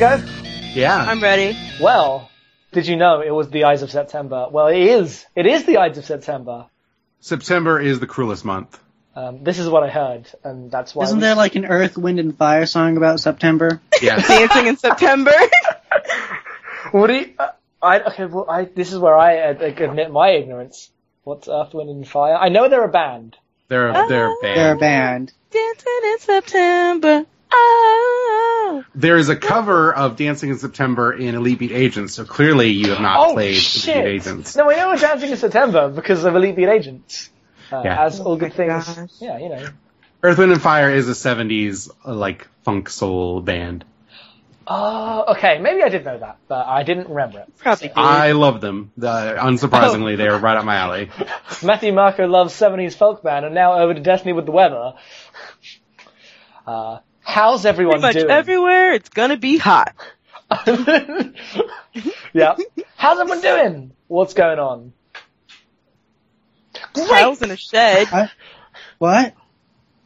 Ready go? Yeah. I'm ready. Well, did you know it was the Ides of September? Well, it is. It is the Ides of September. September is the cruelest month. Um, this is what I heard, and that's why. Isn't we- there like an Earth, Wind, and Fire song about September? Yes. Dancing in September. What do you? Uh, I okay. Well, I this is where I uh, admit my ignorance. What's Earth, Wind, and Fire? I know they're a band. They're a, they're banned. They're a band. Dancing in September. Oh. There is a cover of Dancing in September in Elite Beat Agents, so clearly you have not oh played shit! Elite Beat Agents. No, I know we're dancing in September because of Elite Beat Agents. Uh, Yeah. As all good things. gosh. Yeah, you know. Earth, Wind, and Fire is a 70s, uh, like, funk soul band. Oh, okay. Maybe I did know that, but I didn't remember it. Probably did. I love them. Uh, unsurprisingly, they are right up my alley. Matthew Marco loves 70s folk band, and now over to Destiny with the Weather. Uh, how's everyone Pretty much doing? everywhere, it's gonna be hot. yeah. How's everyone doing? What's going on? Kyle's in a shed. What?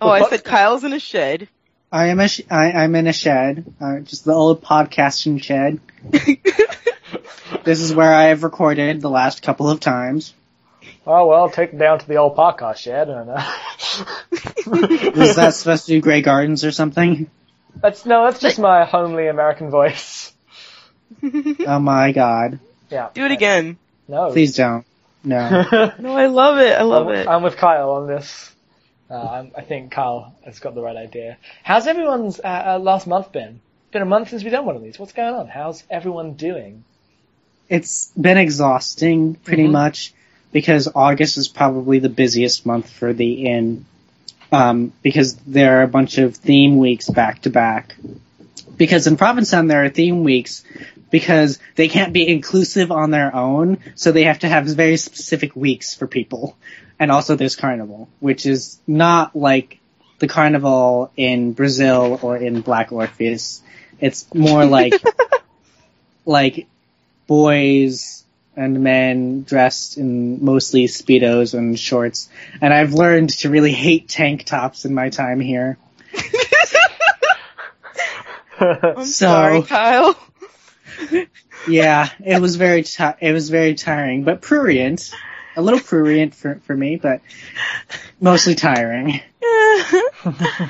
Oh, I said Kyle's in a shed. I am a sh- I, I'm in a shed, uh, just the old podcasting shed. this is where I have recorded the last couple of times. Oh well, take them down to the old podcast shed and uh, Was that supposed to do Grey Gardens or something? that's no, that's just my homely American voice. Oh my god. Yeah. Do it again. No. Please don't. No. No, I love it. I love I'm, it. I'm with Kyle on this. Uh, I'm, I think Kyle has got the right idea. How's everyone's uh, uh, last month been? Been a month since we've done one of these. What's going on? How's everyone doing? it's been exhausting pretty Mhm. much because August is probably the busiest month for the inn. Um, because there are a bunch of theme weeks back to back. Because in Provincetown there are theme weeks because they can't be inclusive on their own, so they have to have very specific weeks for people. And also there's carnival, which is not like the carnival in Brazil or in Black Orpheus. It's more like like boys and men dressed in mostly speedos and shorts. And I've learned to really hate tank tops in my time here. I'm so- sorry, Kyle. Yeah, it was very ti- it was very tiring, but prurient. A little prurient for for me, but mostly tiring. uh,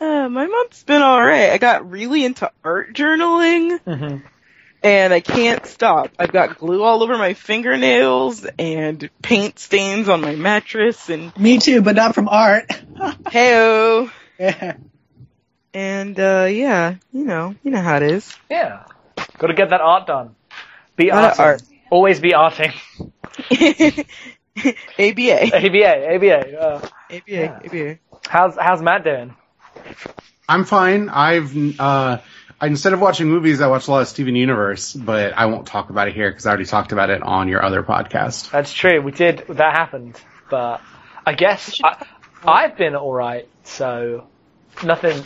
my month's been alright. I got really into art journaling hmm and I can't stop. I've got glue all over my fingernails and paint stains on my mattress and Me too, but not from art. heyo. yeah. And uh yeah, you know, you know how it is. Yeah. Got to get that art done. Be Lot arting. art. Always be arting. ABA. ABA, ABA. Uh, ABA, Yeah. ABA. how's how's Matt doing? I'm fine. I've, uh, I, instead of watching movies, I watch a lot of Steven Universe, but I won't talk about it here because I already talked about it on your other podcast. That's true. We did. That happened, but I guess I, I've been all right. So nothing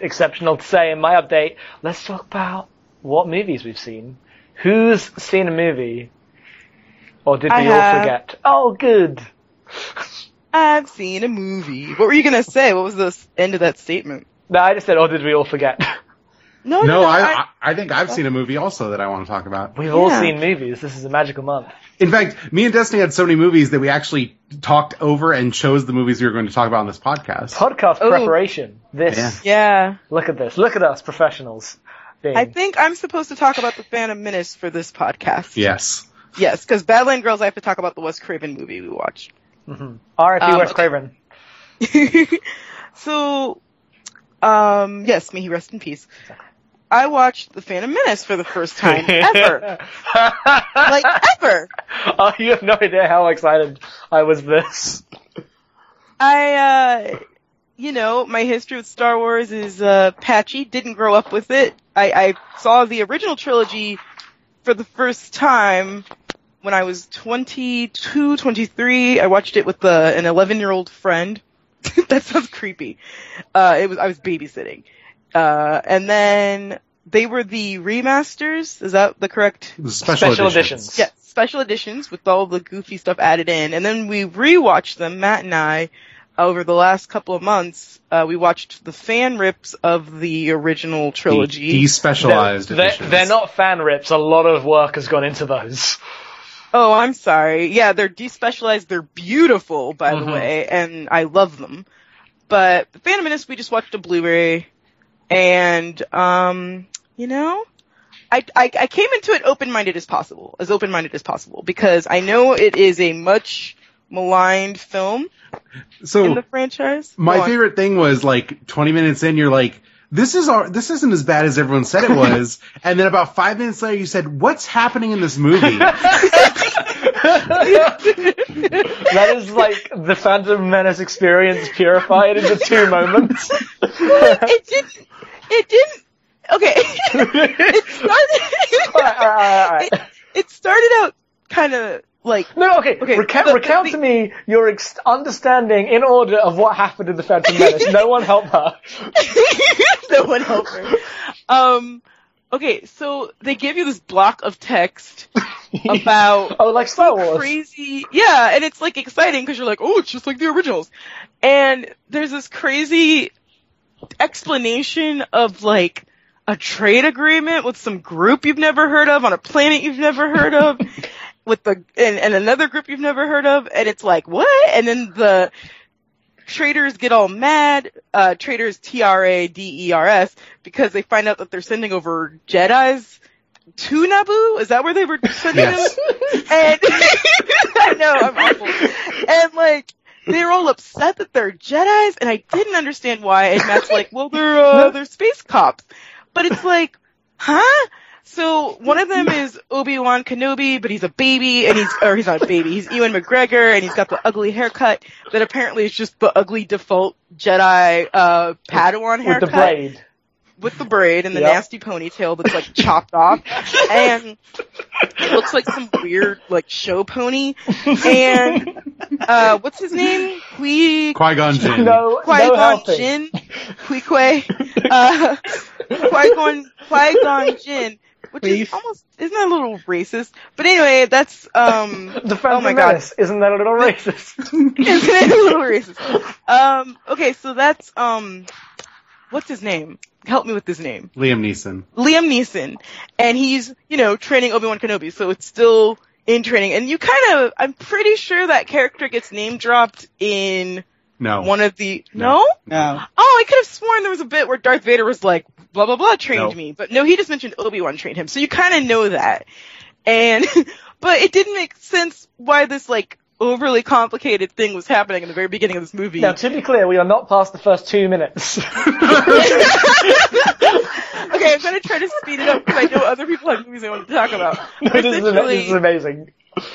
exceptional to say in my update. Let's talk about what movies we've seen. Who's seen a movie, or did we I all forget? Oh, good. I've seen a movie. What were you gonna say? What was the end of that statement? No, I just said, oh, did we all forget? No, No, no, I, I, I think I've seen a movie also that I want to talk about. We've all seen movies. This is a magical month. In fact, me and Destiny had so many movies that we actually talked over and chose the movies we were going to talk about on this podcast. Podcast Oh. preparation. This. Yeah. Yeah. Look at this. Look at us, professionals. Being, I think I'm supposed to talk about the Phantom Menace for this podcast. Yes. Yes, because Badland Girls, I have to talk about the Wes Craven movie we watched. Mhm. R.I.P. Um, Wes. Craven. so, um, yes, may he rest in peace. I watched The Phantom Menace for the first time ever. like, ever. Oh, you have no idea how excited I was this. I, uh, you know, my history with Star Wars is, uh, patchy. Didn't grow up with it. I, I saw the original trilogy for the first time when I was 22, 23. I watched it with, uh, an 11 year old friend. that sounds creepy. Uh, it was, I was babysitting. Uh, and then they were the remasters. Is that the correct? The special, Special editions. editions. Yeah, special editions with all the goofy stuff added in, and then we rewatched them, Matt and I, over the last couple of months, uh, we watched the fan rips of the original trilogy. The despecialized They're, they're, editions. they're not fan rips. A lot of work has gone into those. Oh, I'm sorry. Yeah, they're despecialized. They're beautiful, by the Mhm. way, and I love them. But Phantom Menace, we just watched a Blu-ray, and um, you know, I, I I came into it open-minded as possible, as open-minded as possible, because I know it is a much maligned film So in the franchise. my Go on. favorite thing was like 20 minutes in, you're like, this is our, this isn't as bad as everyone said it was. and then about five minutes later, you said, what's happening in this movie? that is like the Phantom Menace experience purified into two moments. it didn't. It didn't. Okay. it started. Alright, alright, alright, alright. It, it started out kind of like No, okay. Okay, recount, the- recount the- to me your ex- understanding in order of what happened in the Phantom Menace. no one help her. no one helped her. Um, okay, so they give you this block of text about oh, like Star Wars. crazy, yeah, and it's like exciting because you're like, oh, it's just like the originals. And there's this crazy explanation of like a trade agreement with some group you've never heard of on a planet you've never heard of with the and, and another group you've never heard of and it's like what and then the traders get all mad uh traders T R A D E R S because they find out that they're sending over Jedi's to Naboo is that where they were sending Yes. them and I know I'm awful and like they're all upset that they're Jedi's, and I didn't understand why. And Matt's like, "Well, they're uh, they're space cops," but it's like, huh? So one of them is Obi Wan Kenobi, but he's a baby, and he's or he's not a baby. He's Ewan McGregor, and he's got the ugly haircut that apparently is just the ugly default Jedi uh, Padawan haircut With the braid. with the braid and the Yep. nasty ponytail that's like chopped off, and it looks like some weird like show pony. And uh, what's his name? Qui Qui-Gon Jinn. No, Qui no Gon helping. Jinn, Qui Qui, uh, Qui Gon Qui Gon Jinn, which is almost isn't that a little racist? But anyway, that's um. The Phantom oh my god, Menace. Isn't that a little racist? isn't it a little racist? Um. Okay, so that's um. What's his name? Help me with his name. Liam Neeson. Liam Neeson, and he's, you know, training Obi-Wan Kenobi, so it's still in training. And you kind of, I'm pretty sure that character gets name dropped in No. one of the, No. no? No. Oh, I could have sworn there was a bit where Darth Vader was like, blah, blah, blah, trained No. me. But no, he just mentioned Obi-Wan trained him. So you kind of know that. And, but it didn't make sense why this, like, overly complicated thing was happening in the very beginning of this movie. now, to be clear, we are not past the first two minutes. okay, I'm gonna try to speed it up because I know other people have movies they want to talk about. But this, is, this is amazing.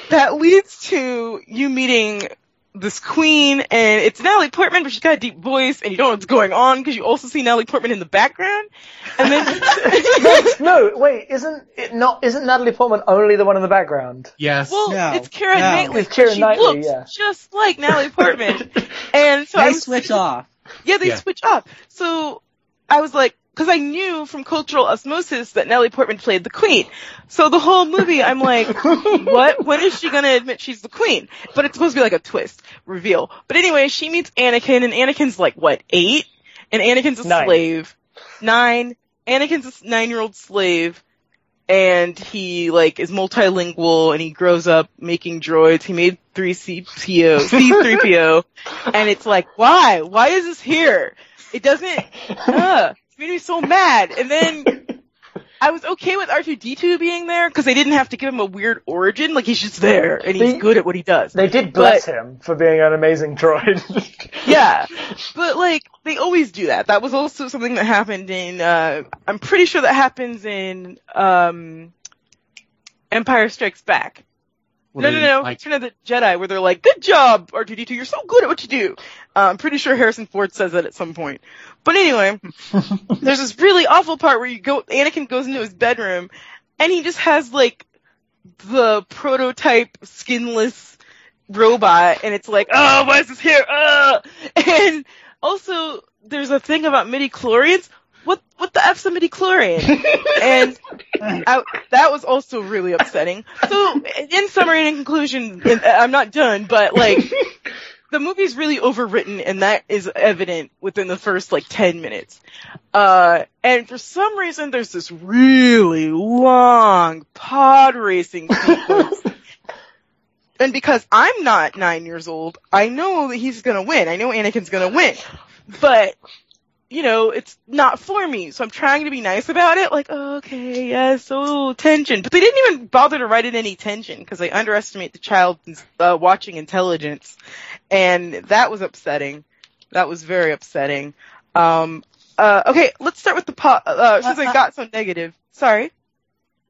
that leads to you meeting this queen, and it's Natalie Portman, but she's got a deep voice, and you don't know what's going on because you also see Natalie Portman in the background, and then no, wait, isn't it not? Isn't Natalie Portman only the one in the background? Yes. well, No. it's Keira No. Knightley. It's Keira but she Knightley, looks yeah. just like Natalie Portman, and so I They was switch off. Yeah, they Yeah. switch up. So I was like, because I knew from cultural osmosis that Natalie Portman played the queen. So the whole movie, I'm like, what? When is she gonna admit she's the queen? But it's supposed to be like a twist reveal. But anyway, she meets Anakin, and Anakin's like what eight, and Anakin's a Nine. slave. Nine. Anakin's a nine-year-old slave. And he like is multilingual and he grows up making droids. He made three CPO, C3PO, and it's like, why? Why is this here? It doesn't, uh, it made me so mad. And then I was okay with R2-D2 being there because they didn't have to give him a weird origin. Like he's just there and he's They- good at what he does. They did bless him for being an amazing droid. Yeah. But like, they always do that. That was also something that happened in, uh, I'm pretty sure that happens in, um, Empire Strikes Back. No, no, no, like- Return of the Jedi, where they're like, "Good job, R2D2. You're so good at what you do." Uh, I'm pretty sure Harrison Ford says that at some point. But anyway, there's this really awful part where you go, Anakin goes into his bedroom, and he just has like the prototype skinless robot, and it's like, "Oh, why is this here?" Uh! And also, there's a thing about midi chlorians. What what the f's a midi chlorian? and I, that was also really upsetting. So, in summary and in conclusion, I'm not done, but like, the movie's really overwritten and that is evident within the first like 10 minutes. Uh, and for some reason there's this really long pod racing sequence. and because I'm not nine years old, I know that he's gonna win. I know Anakin's gonna win. But, you know, it's not for me, so I'm trying to be nice about it, like, okay, yeah, so tension. But they didn't even bother to write in any tension, because they underestimate the child's uh, watching intelligence and that was upsetting. That was very upsetting. Um, uh, okay, let's start with the po- uh, since I got so negative. Sorry.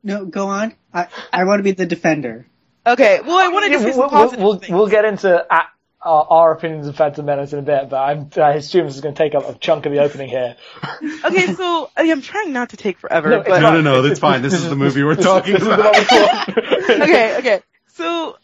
No, go on. I I want to be the defender. Okay, well, I wanted to say we'll, some we'll, positive we'll, things. we'll get into uh, our, our opinions of Phantom Menace in a bit, but I'm, I assume this is going to take up a chunk of the opening here. Okay, so I- I'm trying not to take forever, No, but No, no, no, It's- that's fine. This is the movie we're talking This is the about. okay, okay. So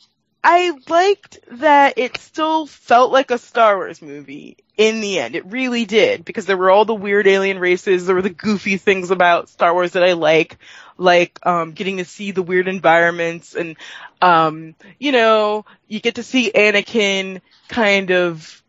I liked that it still felt like a Star Wars movie in the end. It really did because there were all the weird alien races. There were the goofy things about Star Wars that I like, like um, getting to see the weird environments and um, you know you get to see Anakin kind of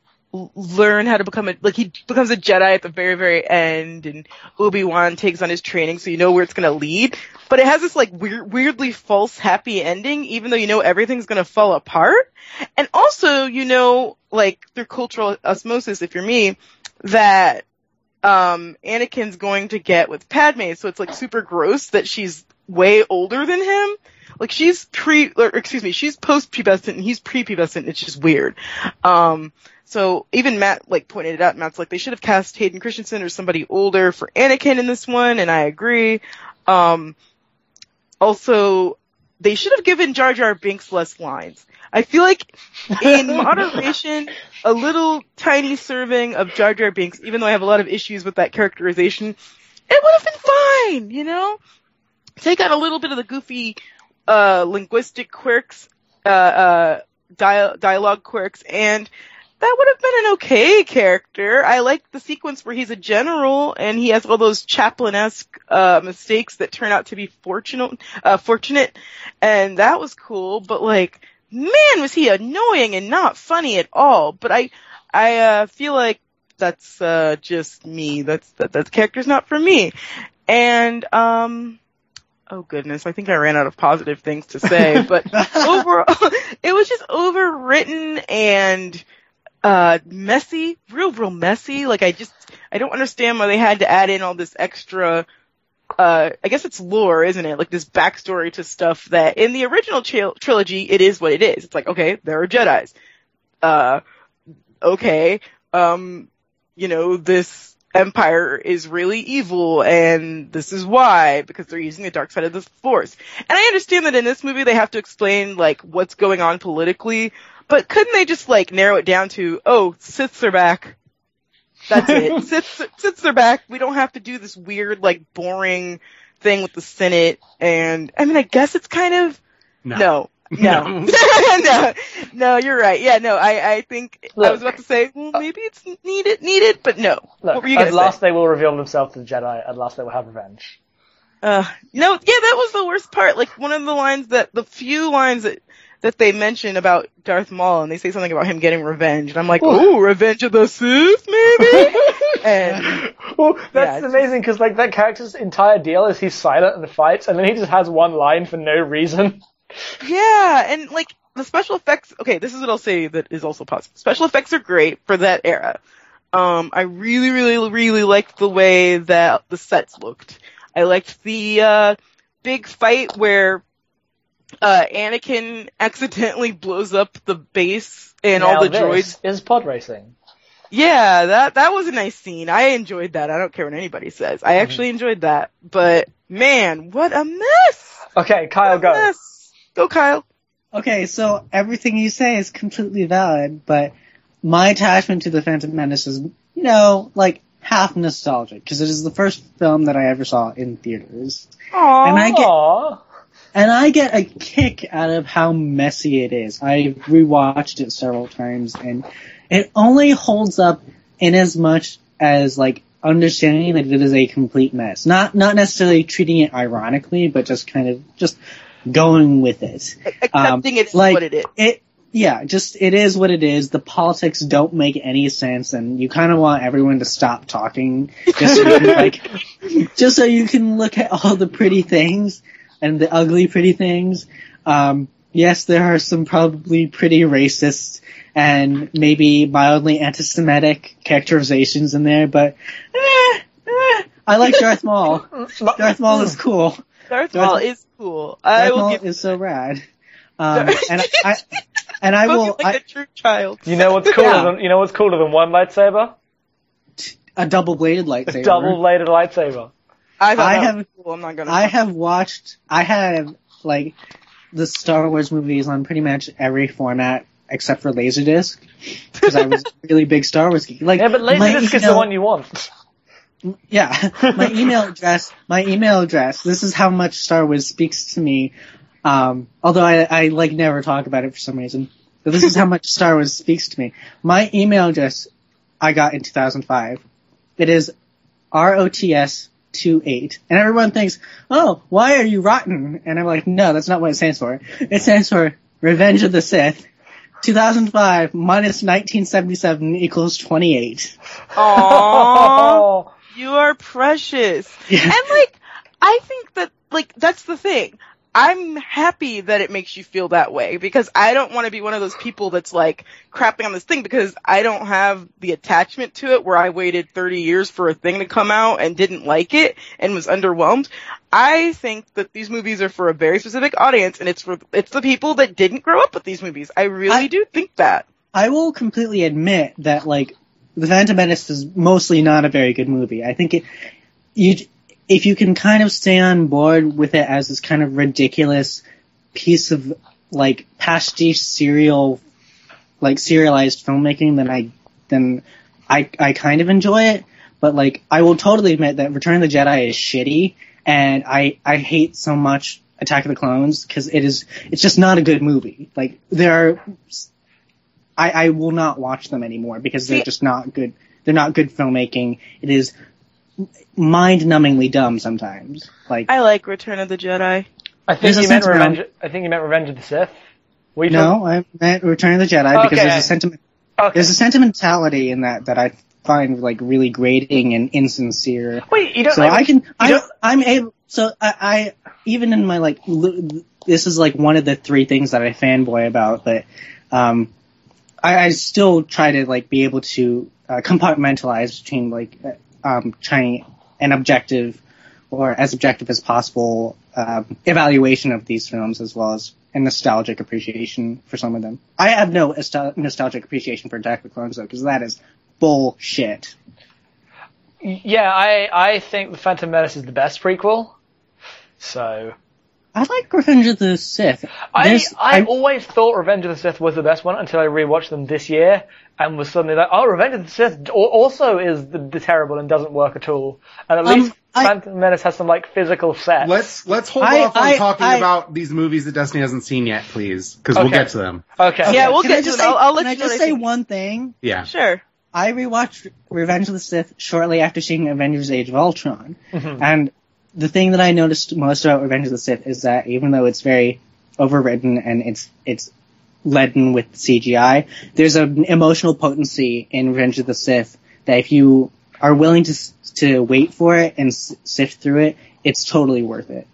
learn how to become a like he becomes a Jedi at the very very end, and Obi Wan takes on his training, so you know where it's gonna lead. But it has this like weird, weirdly false happy ending, even though you know everything's gonna fall apart. And also, you know, like through cultural osmosis, if you're me, that um Anakin's going to get with Padme, so it's like super gross that she's way older than him. Like she's pre, or excuse me, she's post-pubescent and he's pre-pubescent. It's just weird. Um, so even Matt like pointed it out. Matt's like they should have cast Hayden Christensen or somebody older for Anakin in this one, and I agree. Um, also, they should have given Jar Jar Binks less lines. I feel like in moderation, a little tiny serving of Jar Jar Binks, even though I have a lot of issues with that characterization, it would have been fine, you know? Take out a little bit of the goofy, uh, linguistic quirks, uh, uh, dia- dialogue quirks, and that would have been an okay character. I like the sequence where he's a general and he has all those Chaplin-esque, uh, mistakes that turn out to be fortunate, uh, fortunate, and that was cool, but like, man, was he annoying and not funny at all. But I, I, uh, feel like that's, uh, just me. That's, that, that character's not for me. And, um, oh goodness, I think I ran out of positive things to say, but overall, it was just overwritten and, uh, messy, real, real messy. Like I just, I don't understand why they had to add in all this extra, uh, I guess it's lore, isn't it? Like this backstory to stuff that in the original tril- trilogy, it is what it is. It's like, okay, there are Jedi's. Uh, okay, um, you know, this empire is really evil and this is why, because they're using the dark side of the force. And I understand that in this movie they have to explain like what's going on politically, but couldn't they just like narrow it down to, oh, Siths are back. That's it. Siths, Siths are back. We don't have to do this weird, like, boring thing with the Senate. And, I mean, I guess it's kind of, no. No. No. no. No, you're right. Yeah, no, I, I think, I was about to say, well, maybe it's needed, needed, but no. Look, what were you at gonna last say? they will reveal themselves to the Jedi. At last they will have revenge. Uh, no, yeah, that was the worst part. Like, one of the lines that, the few lines that, that they mention about Darth Maul, and they say something about him getting revenge, and I'm like, oh, revenge of the Sith, maybe? and, well, that's Yeah, amazing because like that character's entire deal is he's silent and fights, and then he just has one line for no reason. Yeah, and like the special effects. Okay, this is what I'll say that is also positive. Special effects are great for that era. Um, I really, really, really liked the way that the sets looked. I liked the uh, big fight where uh, Anakin accidentally blows up the base and all the this droids. is pod racing. Yeah, that that was a nice scene. I enjoyed that. I don't care what anybody says. I actually enjoyed that. But man, what a mess! Okay, Kyle, go. mess. Go, Kyle. Okay, so everything you say is completely valid, but my attachment to the Phantom Menace is, you know, like half nostalgic because it is the first film that I ever saw in theaters, Aww. and I get Aww. And I get a kick out of how messy it is. I rewatched it several times, and it only holds up in as much as like understanding that it is a complete mess. Not not necessarily treating it ironically, but just kind of just going with it. accepting um, it is like, what it is. It yeah, just it is what it is. The politics don't make any sense, and you kind of want everyone to stop talking just so you can, like, just so you can look at all the pretty things and the ugly pretty things. Um, yes, there are some probably pretty racist and maybe mildly anti-Semitic characterizations in there, but eh, eh, I like Darth Maul. Darth Maul is cool. Darth Darth- Maul is cool. I Darth will Maul give is so rad. Um, and I, and I will like I, a true child. You know what's cooler Yeah. than you know what's cooler than one lightsaber? a double-bladed lightsaber. A Double bladed lightsaber. I I have- cool. I'm not gonna. I have watched. I have like the Star Wars movies on pretty much every format except for Laserdisc because I was a really big Star Wars geek. Like Yeah, but my Laserdisc is the one you want. Yeah, my email address. My email address. This is how much Star Wars speaks to me. Um, although I, I like never talk about it for some reason. But this is how much Star Wars speaks to me. My email address I got in 2005. It is rots 28 and everyone thinks, oh, why are you rotten? And I'm like, no, that's not what it stands for. It stands for Revenge of the Sith. 2005 minus 1977 equals 28. Aww, Oh, you are precious. Yeah. And like, I think that like that's the thing. I'm happy that it makes you feel that way because I don't want to be one of those people that's like crapping on this thing because I don't have the attachment to it where I waited 30 years for a thing to come out and didn't like it and was underwhelmed. I think that these movies are for a very specific audience and it's for, it's the people that didn't grow up with these movies. I really I- do think that. I will completely admit that like the Phantom Menace is mostly not a very good movie. I think it you if you can kind of stay on board with it as this kind of ridiculous piece of like pastiche serial like serialized filmmaking then I then I I kind of enjoy it. But like I will totally admit that Return of the Jedi is shitty and I I hate so much Attack of the Clones because it is it's just not a good movie. Like there are I, I will not watch them anymore because they're just not good. They're not good filmmaking. It is mind-numbingly dumb sometimes. Like I like Return of the Jedi. I think There's a you meant sentiment- Revenge. I think you meant Revenge of the Sith. Were you no, I meant Return of the Jedi because there's a sentiment. Okay. There's a sentimentality in that that I find like really grating and insincere. Wait, you don't. So like, I can, I, don't- I'm able, so I, I, even in my like, l- this is like one of the three things that I fanboy about, but, um, I, I still try to like be able to uh, compartmentalize between like, um, trying an objective or as objective as possible, um, evaluation of these films as well as a nostalgic appreciation for some of them. I have no nostal- nostalgic appreciation for Attack of the Clones though, because that is bullshit. Yeah, I I think the Phantom Menace is the best prequel. So I like Revenge of the Sith. I There's- I, always thought Revenge of the Sith was the best one until I rewatched them this year and was suddenly like, oh, Revenge of the Sith also is the, the terrible and doesn't work at all. And at Um, least I- Phantom Menace has some like physical sets. Let's let's hold I- off on I- talking I- about these movies that Destiny hasn't seen yet, please, because we'll get to them. Okay. Yeah, we'll Can get to them. say, I'll- I'll let can I you know just say think. one thing? Yeah. Sure. I rewatched Revenge of the Sith shortly after seeing Avengers Age of Ultron. Mhm. And the thing that I noticed most about Revenge of the Sith is that even though it's very overwritten and it's it's leaden with CGI, there's an emotional potency in Revenge of the Sith that if you are willing to to wait for it and sift through it, it's totally worth it.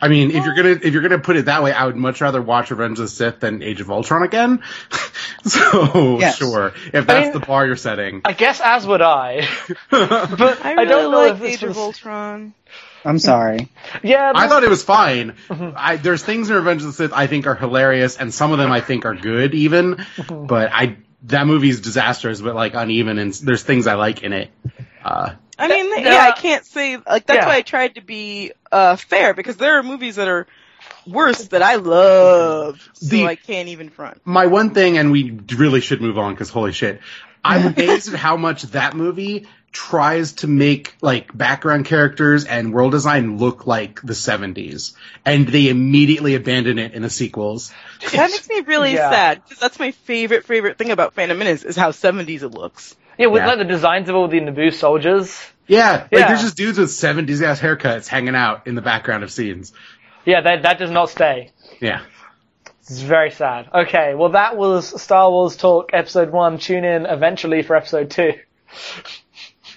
I mean, if you're gonna if you're gonna put it that way, I would much rather watch Revenge of the Sith than Age of Ultron again. so Yes. sure, if that's mean- the bar you're setting. I guess as would I. but I I, don't know like if this Age of was. Ultron. I'm sorry. Yeah, I thought it was fine. Mm-hmm. I, there's things in Revenge of the Sith I think are hilarious, and some of them I think are good even. Mm-hmm. But I that movie's disastrous, but like uneven, and there's things I like in it. Uh, I mean, Yeah. yeah, I can't say like that's Yeah. why I tried to be uh fair because there are movies that are worse that I love, so The- I can't even front. my one thing, and we really should move on because holy shit, I'm amazed at how much that movie tries to make like background characters and world design look like the 70s, and they immediately abandon it in the sequels. That makes me really Yeah. sad because that's my favorite favorite thing about Phantom Menace is how 70s it looks. Yeah, with Yeah. like the designs of all the Naboo soldiers. Yeah, like Yeah. there's just dudes with 70s ass haircuts hanging out in the background of scenes. Yeah, that that does not stay. Yeah. It's very sad. Okay, well that was Star Wars Talk episode one. Tune in eventually for episode two.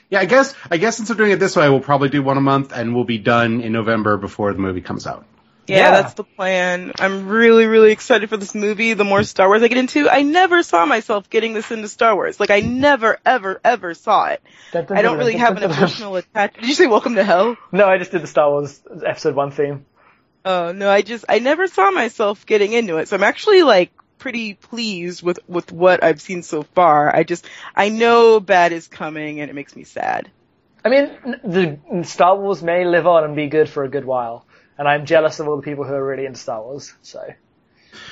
Yeah, I guess I guess since we're doing it this way, we'll probably do one a month, and we'll be done in November before the movie comes out. Yeah, Yeah. that's the plan. I'm really, really excited for this movie. The more Star Wars I get into, I never saw myself getting this into Star Wars. Like, I never, ever, ever saw it. I don't really have an emotional attachment. Did you say Welcome to Hell? No, I just did the Star Wars episode one theme. Oh, no, I just, I never saw myself getting into it. So I'm actually like pretty pleased with, with what I've seen so far. I just, I know bad is coming and it makes me sad. I mean, the Star Wars may live on and be good for a good while, and I'm jealous of all the people who are really into Star Wars. So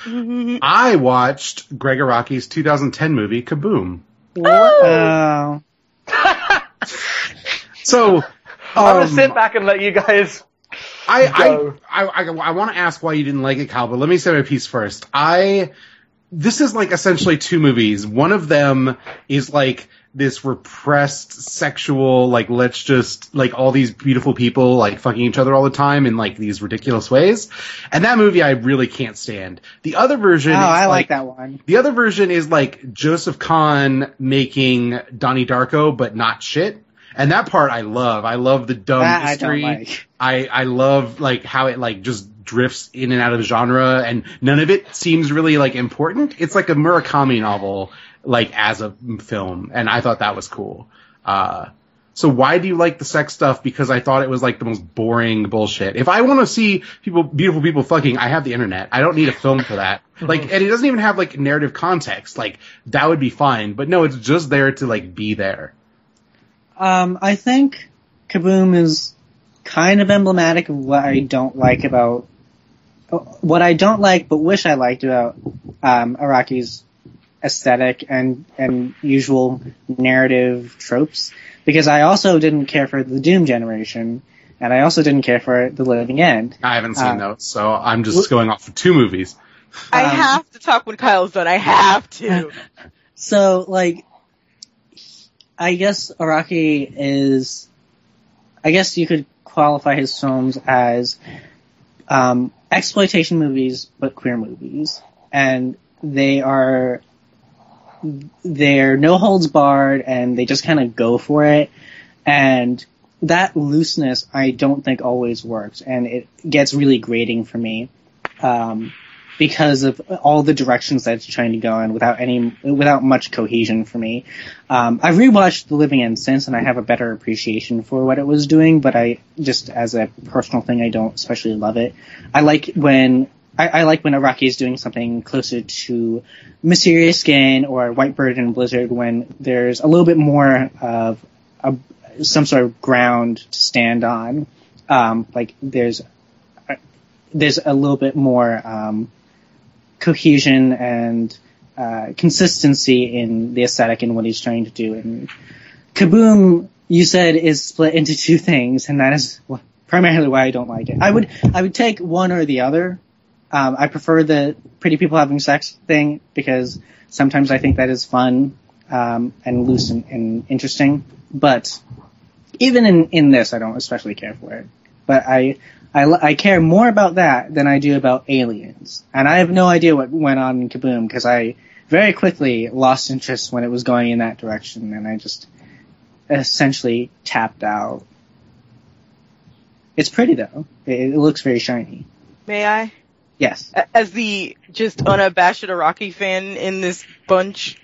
I watched Gregg Araki's 2010 movie Kaboom. Oh. So I'm gonna um, sit back and let you guys. I I I, I, I want to ask why you didn't like it, Cal, but let me say my piece first. I this is like essentially two movies. One of them is like this repressed sexual like let's just like all these beautiful people like fucking each other all the time in like these ridiculous ways. And that movie I really can't stand. The other version Oh, is, I like that one. The other version is like Joseph Kahn making Donnie Darko, but not shit. And that part I love. I love the dumb That I don't like. I I love like how it like just drifts in and out of the genre, and none of it seems really like important. It's like a Murakami novel, like as a film, and I thought that was cool. Uh, so why do you like the sex stuff? Because I thought it was like the most boring bullshit. If I want to see people, beautiful people fucking, I have the internet. I don't need a film for that. Like, and it doesn't even have like narrative context. Like that would be fine, but no, it's just there to like be there. Um, I think Kaboom is kind of emblematic of what I don't like about what I don't like but wish I liked about um, Araki's aesthetic and and usual narrative tropes because I also didn't care for the Doom generation and I also didn't care for the Living End. I haven't seen Uh, those, so I'm just going off of two movies. I Um, have to talk when Kyle's done. I have to. So like, I guess Araki is, I guess you could qualify his films as um, exploitation movies, but queer movies, and they are they're no holds barred, and they just kind of go for it, and that looseness I don't think always works, and it gets really grating for me. Um, because of all the directions that it's trying to go in without any without much cohesion for me. Um, I've rewatched The Living End since, and I have a better appreciation for what it was doing. But I just as a personal thing, I don't especially love it. I like when I, I like when Araki is doing something closer to Mysterious Skin or Whitebird and Blizzard when there's a little bit more of a, some sort of ground to stand on. Um, like there's there's a little bit more um, cohesion and uh, consistency in the aesthetic and what he's trying to do. And Kaboom, you said, is split into two things, and that is primarily why I don't like it. I would I would take one or the other. Um, I prefer the pretty people having sex thing because sometimes I think that is fun um, and loose and, and interesting. But even in in this, I don't especially care for it. But I I, I care more about that than I do about aliens. And I have no idea what went on in Kaboom because I very quickly lost interest when it was going in that direction and I just essentially tapped out. It's pretty though. It, it looks very shiny. May I? Yes. As the just unabashed Araki fan in this bunch.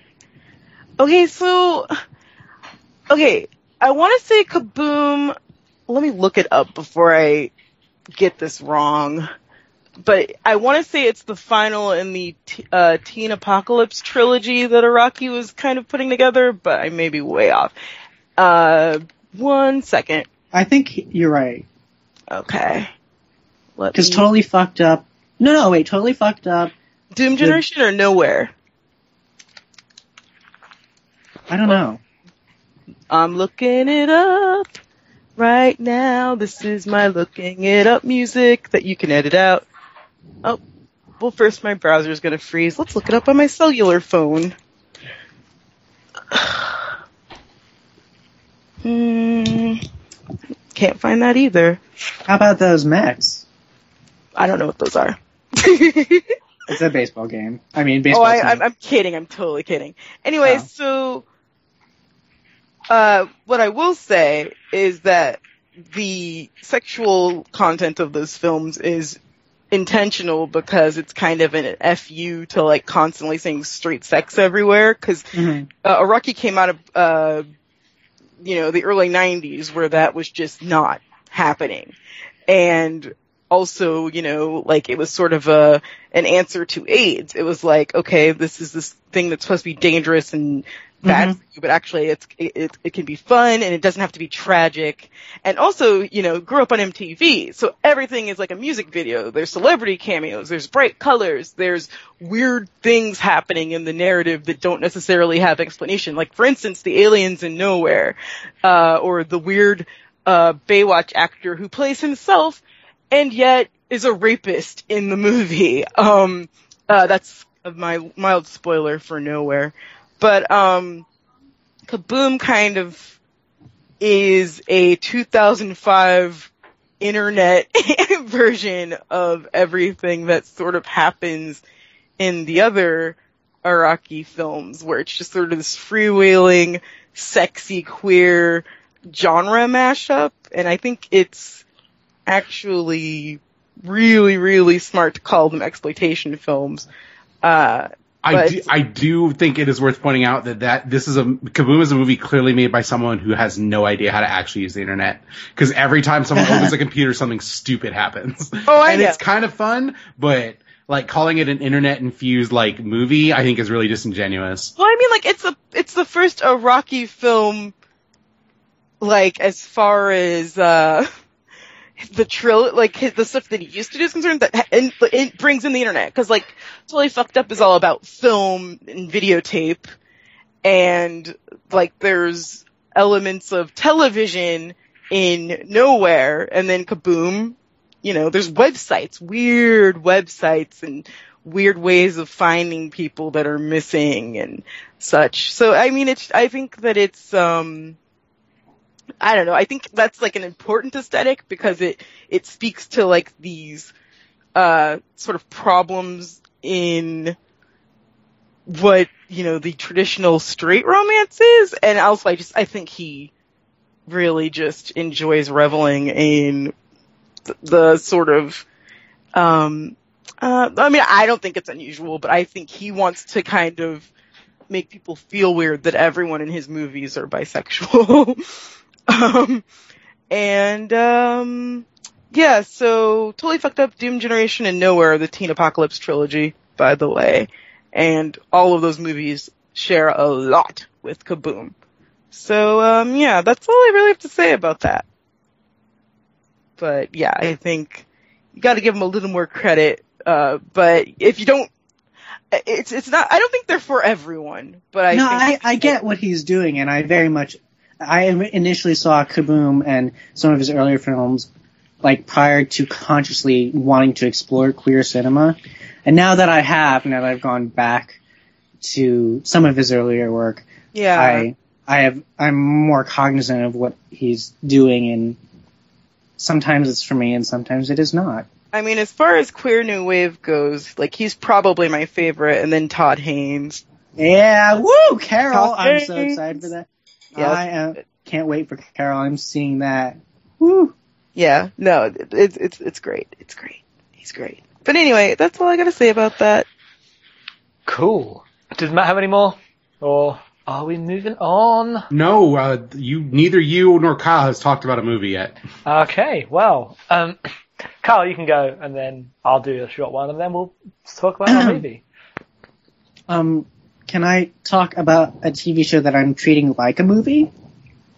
Okay, so, okay, I want to say Kaboom. Let me look it up before I get this wrong. But I want to say it's the final in the t- uh, Teen Apocalypse trilogy that Araki was kind of putting together, but I may be way off. Uh, one second. I think you're right. Okay. Because me- totally fucked up. No, no, wait, totally fucked up. Doom Generation or Nowhere? I don't know. I'm looking it up right now. This is my looking it up music that you can edit out. Oh, well first my browser's gonna freeze. Let's look it up on my cellular phone. Hmm, can't find that either. How about those Mets? I don't know what those are. It's a baseball game. I mean, Oh, baseball. I, I'm, I'm kidding. I'm totally kidding. Anyway, Oh. so uh, what I will say is that the sexual content of those films is intentional because it's kind of an fu to like constantly saying straight sex everywhere. Because Mhm. uh, Araki came out of uh, you know the early '90s where that was just not happening, and also you know like it was sort of a an answer to AIDS. It was like okay, this is this thing that's supposed to be dangerous and bad Mhm. for you, but actually it's it, it it can be fun and it doesn't have to be tragic. And also you know grew up on MTV, so everything is like a music video. There's celebrity cameos, there's bright colors, there's weird things happening in the narrative that don't necessarily have explanation. Like for instance, the aliens in nowhere, uh, or the weird uh, Baywatch actor who plays himself and yet is a rapist in the movie. Um, uh, that's my mild spoiler for nowhere, but um, Kaboom kind of is a 2005 internet version of everything that sort of happens in the other Araki films, where it's just sort of this freewheeling, sexy, queer genre mashup, and I think it's actually really, really smart to call them exploitation films. Uh, I do, I do think it is worth pointing out that, that this is a Kaboom is a movie clearly made by someone who has no idea how to actually use the internet. Because every time someone opens a computer, something stupid happens. Oh, I and know. it's kind of fun, but like calling it an internet infused like movie, I think is really disingenuous. well, I mean, like it's a it's the first Araki film, like as far as uh the trill like his, the stuff that he used to do is concerned that ha- and it brings in the internet. Because like totally fucked up is all about film and videotape. And like there's elements of television in nowhere. And then kaboom you know there's websites weird websites and weird ways of finding people that are missing and such. So i mean it's i think that it's um I don't know. I think that's like an important aesthetic because it it speaks to like these uh sort of problems in what you know the traditional straight romance is, and also I just I think he really just enjoys reveling in the, the sort of um uh I mean I don't think it's unusual, but I think he wants to kind of make people feel weird that everyone in his movies are bisexual. um, and um, yeah, so totally fucked up Doom Generation and Nowhere, the Teen Apocalypse trilogy, by the way, and all of those movies share a lot with Kaboom. So um, yeah, that's all I really have to say about that. But yeah, I think you got to give them a little more credit. Uh, but if you don't, it's it's not. I don't think they're for everyone. But I no, think I, I get what he's doing, and I very much. I initially saw Kaboom and some of his earlier films, like prior to consciously wanting to explore queer cinema, and now that I have, now that I've gone back to some of his earlier work, yeah. I I have I'm more cognizant of what he's doing, and sometimes it's for me, and sometimes it is not. I mean, as far as queer new wave goes, like he's probably my favorite, and then Todd Haynes. Yeah, woo, Carol! I'm so excited for that. Yes. I uh, can't wait for Carol. I'm seeing that. Woo! Yeah, no, it's it's it's great. It's great. He's great. But anyway, that's all I gotta say about that. Cool. Does Matt have any more? Or are we moving on? No, uh, you neither you nor Kyle has talked about a movie yet. Okay, well, um, Carl, you can go, and then I'll do a short one, and then we'll talk about our movie. Um, can I talk about a TV show that I'm treating like a movie?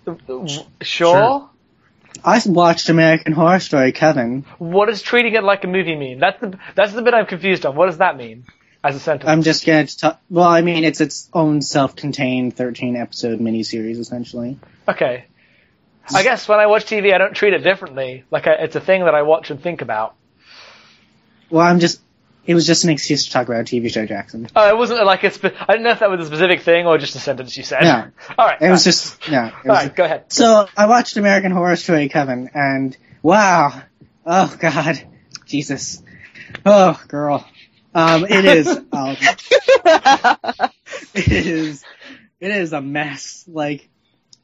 Sure. Sure. I watched American Horror Story, Coven. What does treating it like a movie mean? That's the that's the bit I'm confused on. What does that mean as a sentence? I'm just gonna talk. Well, I mean, it's its own self-contained 13 episode miniseries, essentially. Okay. I guess when I watch TV, I don't treat it differently. Like I, it's a thing that I watch and think about. Well, I'm just. It was just an excuse to talk about a TV show, Jackson. Oh, it wasn't like a spe- I didn't know if that was a specific thing or just a sentence you said. No. All right. It was just yeah. It All was right. Go ahead. So I watched American Horror Story, Kevin, and wow, oh god, Jesus, oh girl, Um, it is. Um, it is. It is a mess. Like,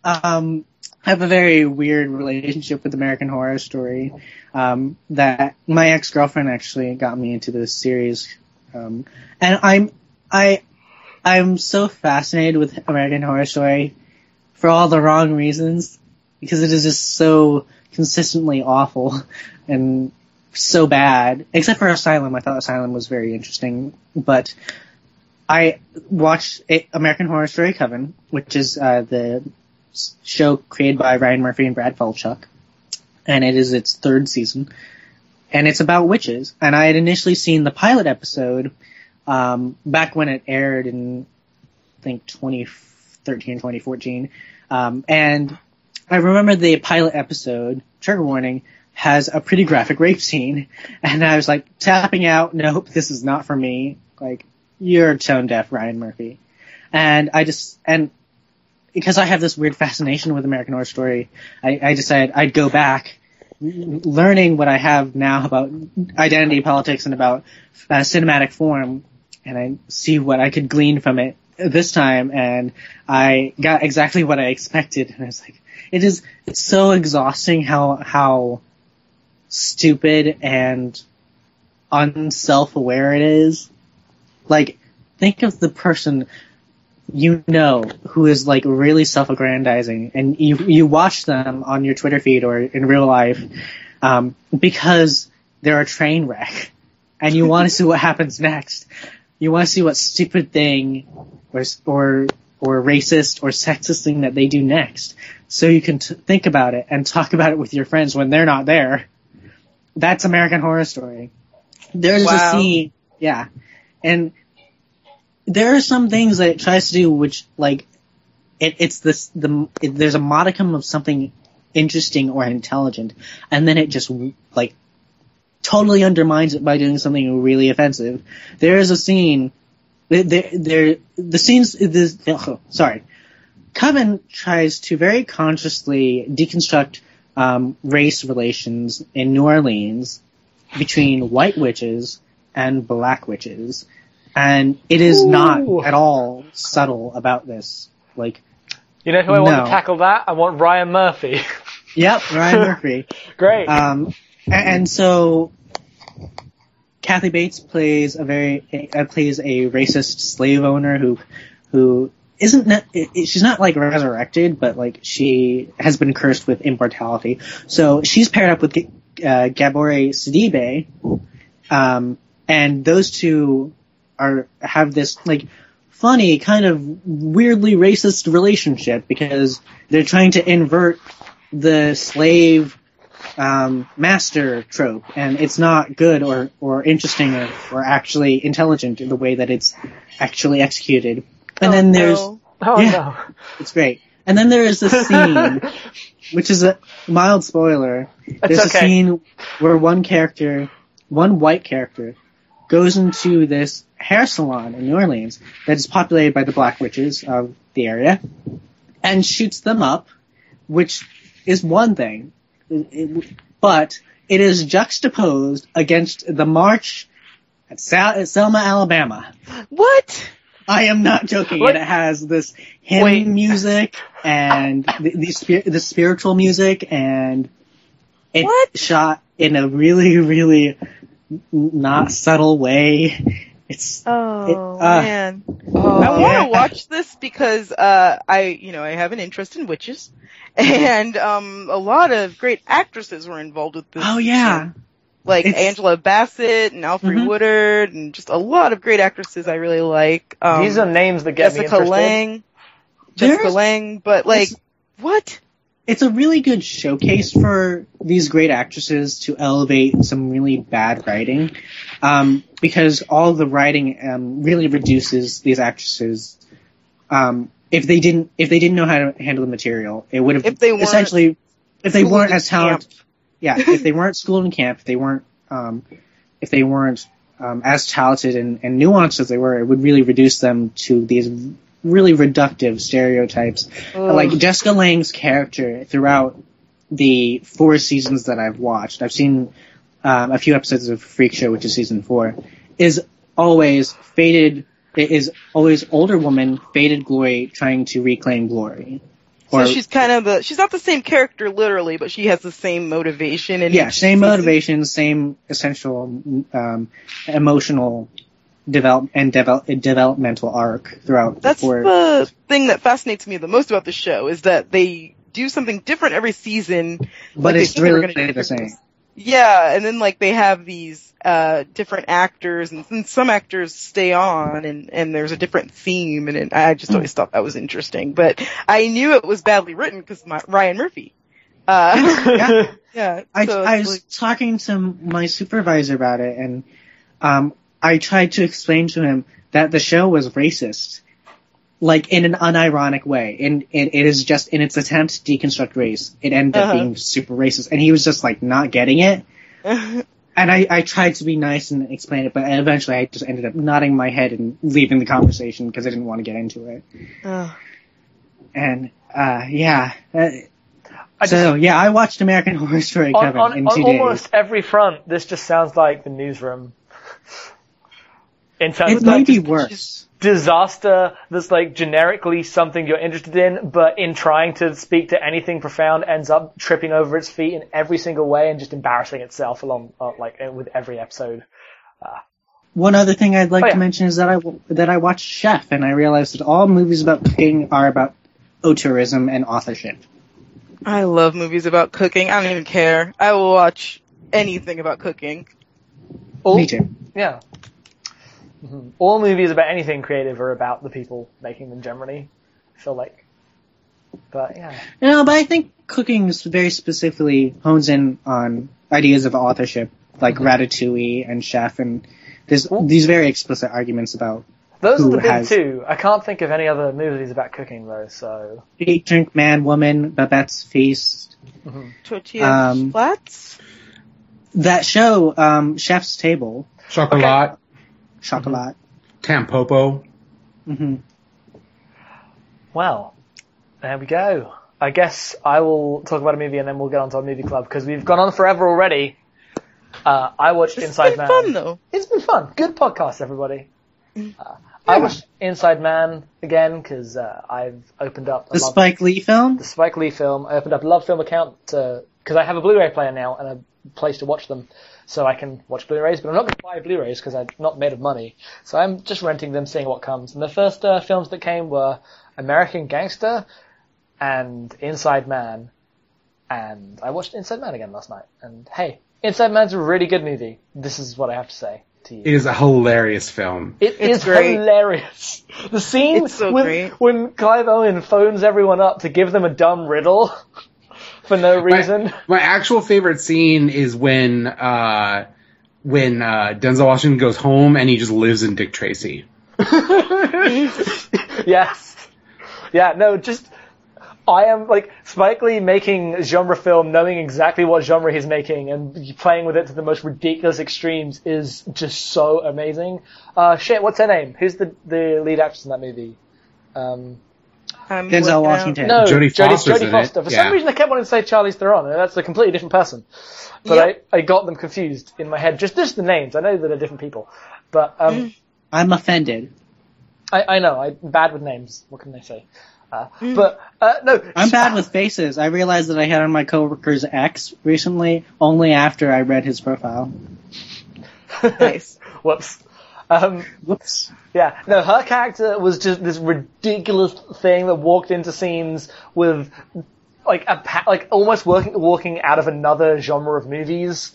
um, I have a very weird relationship with American Horror Story. Um, that my ex girlfriend actually got me into this series, um, and I'm I I'm so fascinated with American Horror Story for all the wrong reasons because it is just so consistently awful and so bad. Except for Asylum, I thought Asylum was very interesting, but I watched American Horror Story Coven, which is uh, the show created by Ryan Murphy and Brad Falchuk, and it is its third season, and it's about witches. And I had initially seen the pilot episode um, back when it aired in, I think 2013, 2014, um, and I remember the pilot episode. Trigger warning has a pretty graphic rape scene, and I was like tapping out. Nope, this is not for me. Like you're tone deaf, Ryan Murphy. And I just and because I have this weird fascination with American Horror Story, I, I decided I'd go back, learning what I have now about identity politics and about uh, cinematic form, and I see what I could glean from it this time, and I got exactly what I expected. And I was like, it is so exhausting how how stupid and unself-aware it is. Like, think of the person you know who is like really self-aggrandizing and you you watch them on your Twitter feed or in real life um, because they're a train wreck and you want to see what happens next. You want to see what stupid thing or or or racist or sexist thing that they do next, so you can t- think about it and talk about it with your friends when they're not there. That's American Horror Story. There's Wow. a scene, yeah, and there are some things that it tries to do which like it, it's this the it, there's a modicum of something interesting or intelligent and then it just like totally undermines it by doing something really offensive. There is a scene there there the scenes this ugh, sorry. Coven tries to very consciously deconstruct um, race relations in new orleans between white witches and black witches and it is Ooh. not at all subtle about this. Like, You know who I want to tackle that? I want Ryan Murphy. yep, Ryan Murphy. Great. Um, a- and so Kathy Bates plays a very uh, plays a racist slave owner who who isn't ne- i- i- she's not like resurrected, but like she has been cursed with immortality. So she's paired up with G- uh, Gabourey Sidibe, um, and those two are have this like funny kind of weirdly racist relationship because they're trying to invert the slave um, master trope, and it's not good or, or interesting or, or actually intelligent in the way that it's actually executed. And Oh, then there's no. oh yeah. no. it's great. And then there is this scene, which is a mild spoiler. There's okay. a scene where one character, one white character, goes into this hair salon in New Orleans that is populated by the black witches of the area, and shoots them up, which is one thing, It- it- but it is juxtaposed against the march at, Sal- Selma, Alabama. What? I am not joking. What? And it has this hymn Wait. music and the the, spir- the spiritual music, and it's What? shot in a really, really not subtle way. It's Oh It- uh, man. Oh, I want yeah. to watch this because uh, I, you know, I have an interest in witches, and um, a lot of great actresses were involved with this. oh yeah, like It's- Angela Bassett and Alfre Mhm. Woodard, and just a lot of great actresses I really like. Um, These are names that get me Jessica interested. Lange, Jessica There's- Lange, but like, what? It's a really good showcase for these great actresses to elevate some really bad writing, um, because all the writing um, really reduces these actresses. Um, if they didn't, if they didn't know how to handle the material, it would have If they essentially, if they weren't as talented, yeah, if they weren't schooled in camp, if they weren't, um, if they weren't um, as talented and, and nuanced as they were, it would really reduce them to these really reductive stereotypes. Like Jessica Lange's character throughout the four seasons that I've watched, I've seen um, a few episodes of Freak Show, which is season four, is always faded. It is always older woman, faded glory, trying to reclaim glory. So she's kind of the she's not the same character literally, but she has the same motivation and yeah, same motivation, same essential um, emotional develop and develop developmental arc throughout. That's the, the thing that fascinates me the most about the show is that they do something different every season. But like it's really the same. Yeah, and then like they have these uh different actors, and, and some actors stay on, and and there's a different theme, and it, I just always thought that was interesting. But I knew it was badly written because my, Ryan Murphy. Uh, yeah, yeah. I, so I it's was like- talking to my supervisor about it, and um, I tried to explain to him that the show was racist, like in an unironic way, and, and it is just in its attempt to deconstruct race, it ended up Uh-huh. being super racist, and he was just like not getting it. And I, I tried to be nice and explain it, but eventually I just ended up nodding my head and leaving the conversation because I didn't want to get into it. Ugh. And uh, yeah, uh, I so yeah, I watched American Horror Story, on, Kevin, on, in on two days. almost every front, this just sounds like the newsroom. In terms It of may like, be just worse. disaster that's like generically something you're interested in, but in trying to speak to anything profound ends up tripping over its feet in every single way and just embarrassing itself along uh, like uh, with every episode. One other thing I'd like Oh, yeah. to mention is that I that I watched Chef, and I realized that all movies about cooking are about auteurism and authorship. I love movies about cooking. I don't even care. I will watch anything about cooking. All, Me too. Yeah. Mhm. All movies about anything creative are about the people making them generally. I feel like. But yeah. No, but I think cooking is very specifically hones in on ideas of authorship, like Mm-hmm. Ratatouille and Chef, and there's these very explicit arguments about Those Who are the big has- two. I can't think of any other movies about cooking though, so. eat, drink, man, woman, Babette's Feast. Tortilla Um, flats? That show, um, Chef's Table, Chocolat, Chocolat. Tampopo. hmm Well, there we go. I guess I will talk about a movie and then we'll get on to our movie club because we've gone on forever already. Uh, I watched It's Inside Man. It's been fun though. It's been fun. Good podcast, everybody. Uh, I watched Inside Man again because uh, I've opened up a The love- Spike Lee film? the Spike Lee film. I opened up a Love Film account because I have a Blu-ray player now and a place to watch them, so I can watch Blu-rays. But I'm not going to buy Blu-rays because I'm not made of money, so I'm just renting them, seeing what comes. And the first uh, films that came were American Gangster and Inside Man, and I watched Inside Man again last night. And hey, Inside Man's a really good movie. This is what I have to say to you. It is a hilarious film. It It's is great. hilarious. The scene so with, great. when Clive Owen phones everyone up to give them a dumb riddle for no reason. My, my actual favorite scene is when uh, when uh, Denzel Washington goes home and he just lives in Dick Tracy. yes. Yeah, no, just I am like Spike Lee making genre film, knowing exactly what genre he's making and playing with it to the most ridiculous extremes is just so amazing. Uh, shit, what's her name? Who's the the lead actress in that movie? Um, I'm Denzel. Washington. No, Jodie Jodie, Foster's Jodie Foster. For yeah. some reason, I kept wanting to say Charlize Theron, and that's a completely different person. But Yep. I, I got them confused in my head. Just just the names. I know that they're different people, but um, I'm offended. I, I know I'm bad with names. What can I say? Uh, But uh, no, I'm bad with faces. I realized that I had on my coworker's ex recently only after I read his profile. Nice. Whoops. Um, Whoops. Yeah, no, her character was just this ridiculous thing that walked into scenes with like a pa- like almost working walking out of another genre of movies,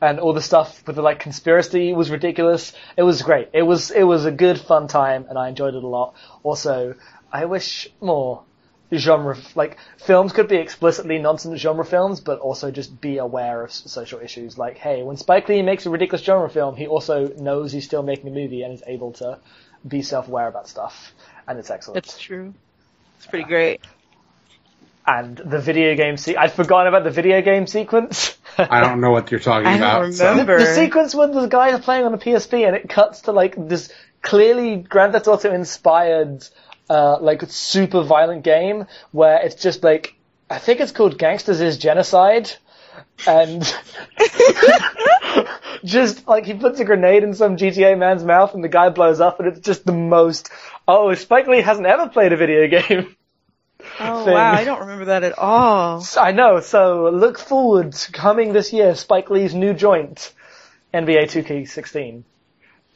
and all the stuff with the like conspiracy was ridiculous. It was great. It was it was a good fun time, and I enjoyed it a lot. Also, I wish more genre like films could be explicitly nonsense genre films, but also just be aware of social issues. Like, hey, when Spike Lee makes a ridiculous genre film, he also knows he's still making a movie and is able to be self-aware about stuff, and it's excellent. That's true. It's pretty great. and the video game se- I'd forgotten about the video game sequence. I don't know what you're talking I don't about. so- remember. the sequence when the guy is playing on a PSP and it cuts to like this clearly Grand Theft Auto inspired, uh, like super violent game where it's just like, I think it's called Gangsters is Genocide. And just like he puts a grenade in some GTA man's mouth and the guy blows up and it's just the most, oh, Spike Lee hasn't ever played a video game. Oh thing. wow, I don't remember that at all. I know, so look forward to coming this year, Spike Lee's new joint, NBA 2K16.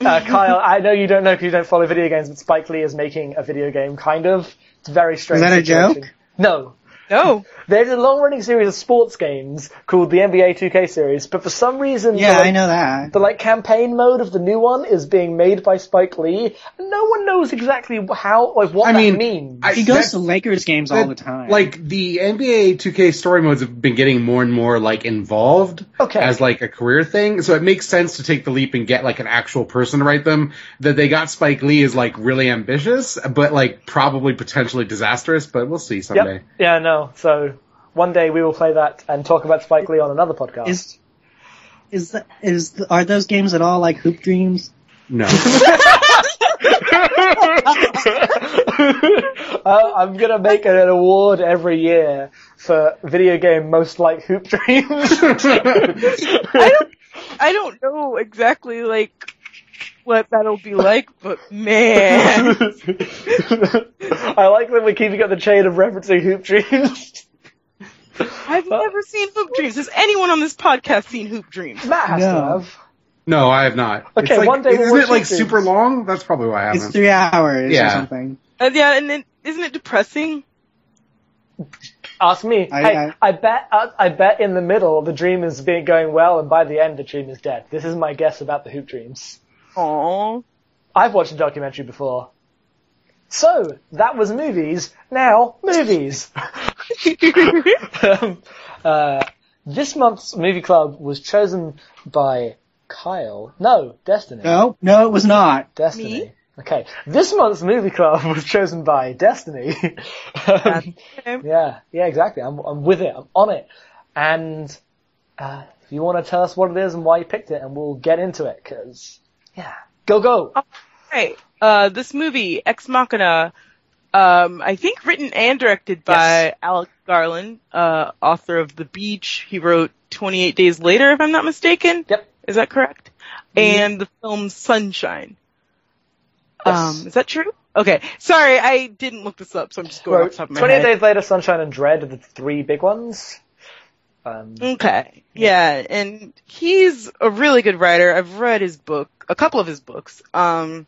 Uh, Kyle, I know you don't know because you don't follow video games, but Spike Lee is making a video game, kind of. It's very strange. Is that a joke? No. No. Oh. There's a long-running series of sports games called the NBA 2K series, but for some reason, Yeah, the, like, I know that. the like campaign mode of the new one is being made by Spike Lee, and no one knows exactly how, like, what I that mean, means. I- He goes That's- to Lakers games all the time. Like the NBA 2K story modes have been getting more and more like involved Okay. as like a career thing. So it makes sense to take the leap and get like an actual person to write them. That they got Spike Lee is like really ambitious, but like probably potentially disastrous. But we'll see someday. Yep. Yeah, no. So one day we will play that and talk about Spike Lee on another podcast. is is that, is the, are those games at all like Hoop Dreams? No. uh, I'm gonna make an award every year for video game most like hoop dreams. I don't, I don't know exactly like what that'll be like, but man. I like that we're keeping up the chain of referencing hoop dreams. I've never seen Hoop Dreams. Has anyone on this podcast seen Hoop Dreams? Matt has to No. have. no, I have not. Okay, It's like, one day we'll isn't it like it. super long? That's probably why I It's haven't. three hours Yeah. or something. Uh, yeah, and then isn't it depressing? Ask me. I- hey, I- I, bet. I, I bet in the middle the dream is being going well, and by the end the dream is dead. This is my guess about the hoop dreams. Aww. I've watched a documentary before. So that was movies. Now movies. um, uh, this month's movie club was chosen by Kyle. No, Destiny. No, no, it was not. Destiny. Me? Okay. This month's movie club was chosen by Destiny. Um, yeah, yeah, exactly. I'm, I'm with it. I'm on it. And uh, if you want to tell us what it is and why you picked it, and we'll get into it, because yeah, go go. Right. Uh, this movie, Ex Machina, um, I think written and directed by Yes. Alex Garland, uh, author of The Beach. He wrote 28 Days Later, if I'm not mistaken. Yep. Is that correct? And the film Sunshine. Yes. Um, is that true? Okay. Sorry, I didn't look this up, so I'm just going Well, off the top of my 28 head. Days Later, Sunshine and Dread are the three big ones. Um, Okay. Yeah, and he's a really good writer. I've read his book, a couple of his books. Um,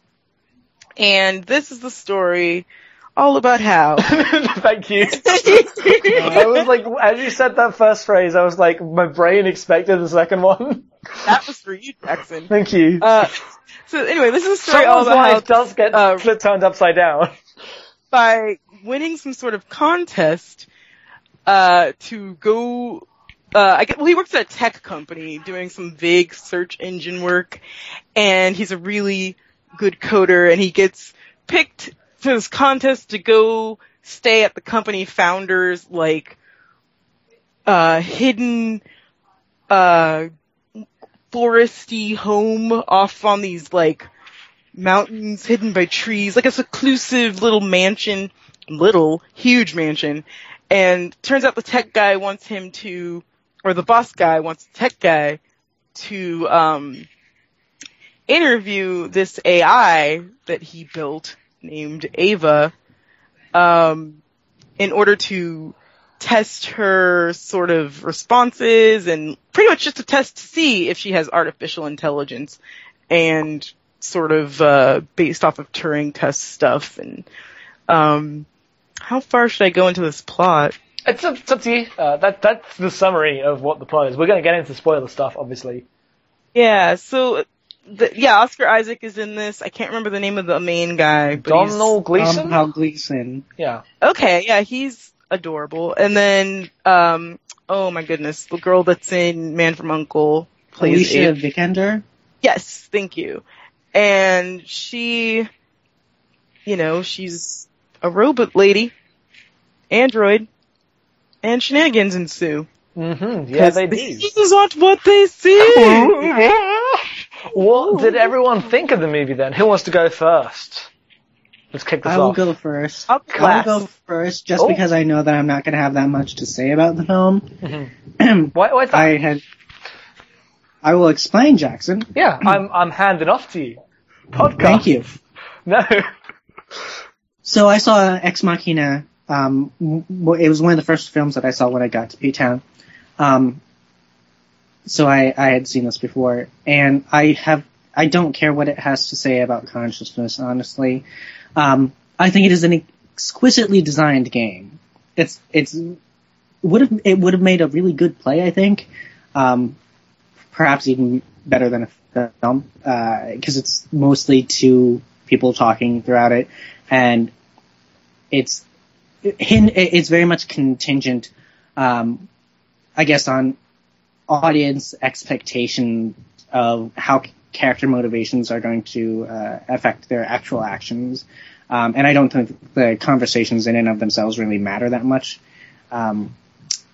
and this is the story all about how. Thank you. I was like, as you said that first phrase, I was like, my brain expected the second one. that was for you, Jackson. Thank you. Uh, so anyway, this is a story all Someone's about how does get uh, flipped turned upside down. by winning some sort of contest, uh, to go, uh, I get, well, he works at a tech company doing some vague search engine work, and he's a really good coder, and he gets picked for this contest to go stay at the company founders, like, uh, hidden, uh, foresty home off on these, like, mountains hidden by trees, like a seclusive little mansion, little, huge mansion. And turns out the tech guy wants him to, or the boss guy wants the tech guy to, um, interview this AI that he built named Ava, um, in order to test her sort of responses and pretty much just to test to see if she has artificial intelligence and sort of uh, based off of Turing test stuff. And um, how far should I go into this plot? It's up, it's up to you. Uh, that that's the summary of what the plot is. We're going to get into spoiler stuff, obviously. Yeah, so the, yeah, Oscar Isaac is in this. I can't remember the name of the main guy. But he's- Domhnall Gleeson. Hal Gleeson. yeah. Okay, yeah, he's adorable. And then, um, oh my goodness, the girl that's in Man from Uncle plays Alicia Ava. Vikander. Yes, thank you. And she, you know, she's a robot lady, android, and shenanigans ensue. Mm-hmm. Yeah, they do. This is not what they see. what did everyone think of the movie then? Who wants to go first? Let's kick this off. I will off. go first. I'll I Class. will go first just Oh. because I know that I'm not going to have that much to say about the film. Why, why is that? I had I will explain, Jackson. Yeah, I'm I'm handing off to you. Podcast. Thank you. No. So I saw Ex Machina. Um, it was one of the first films that I saw when I got to P Town. Um, so I, I had seen this before, and I have I don't care what it has to say about consciousness. Honestly, um, I think it is an exquisitely designed game. It's it's would have it would have made a really good play. I think, um, perhaps even better than a film because it's mostly two people talking throughout it, and it's it's very much contingent, um, I guess, on audience expectation of how character motivations are going to uh, affect their actual actions. Um, and I don't think the conversations in and of themselves really matter that much. Um,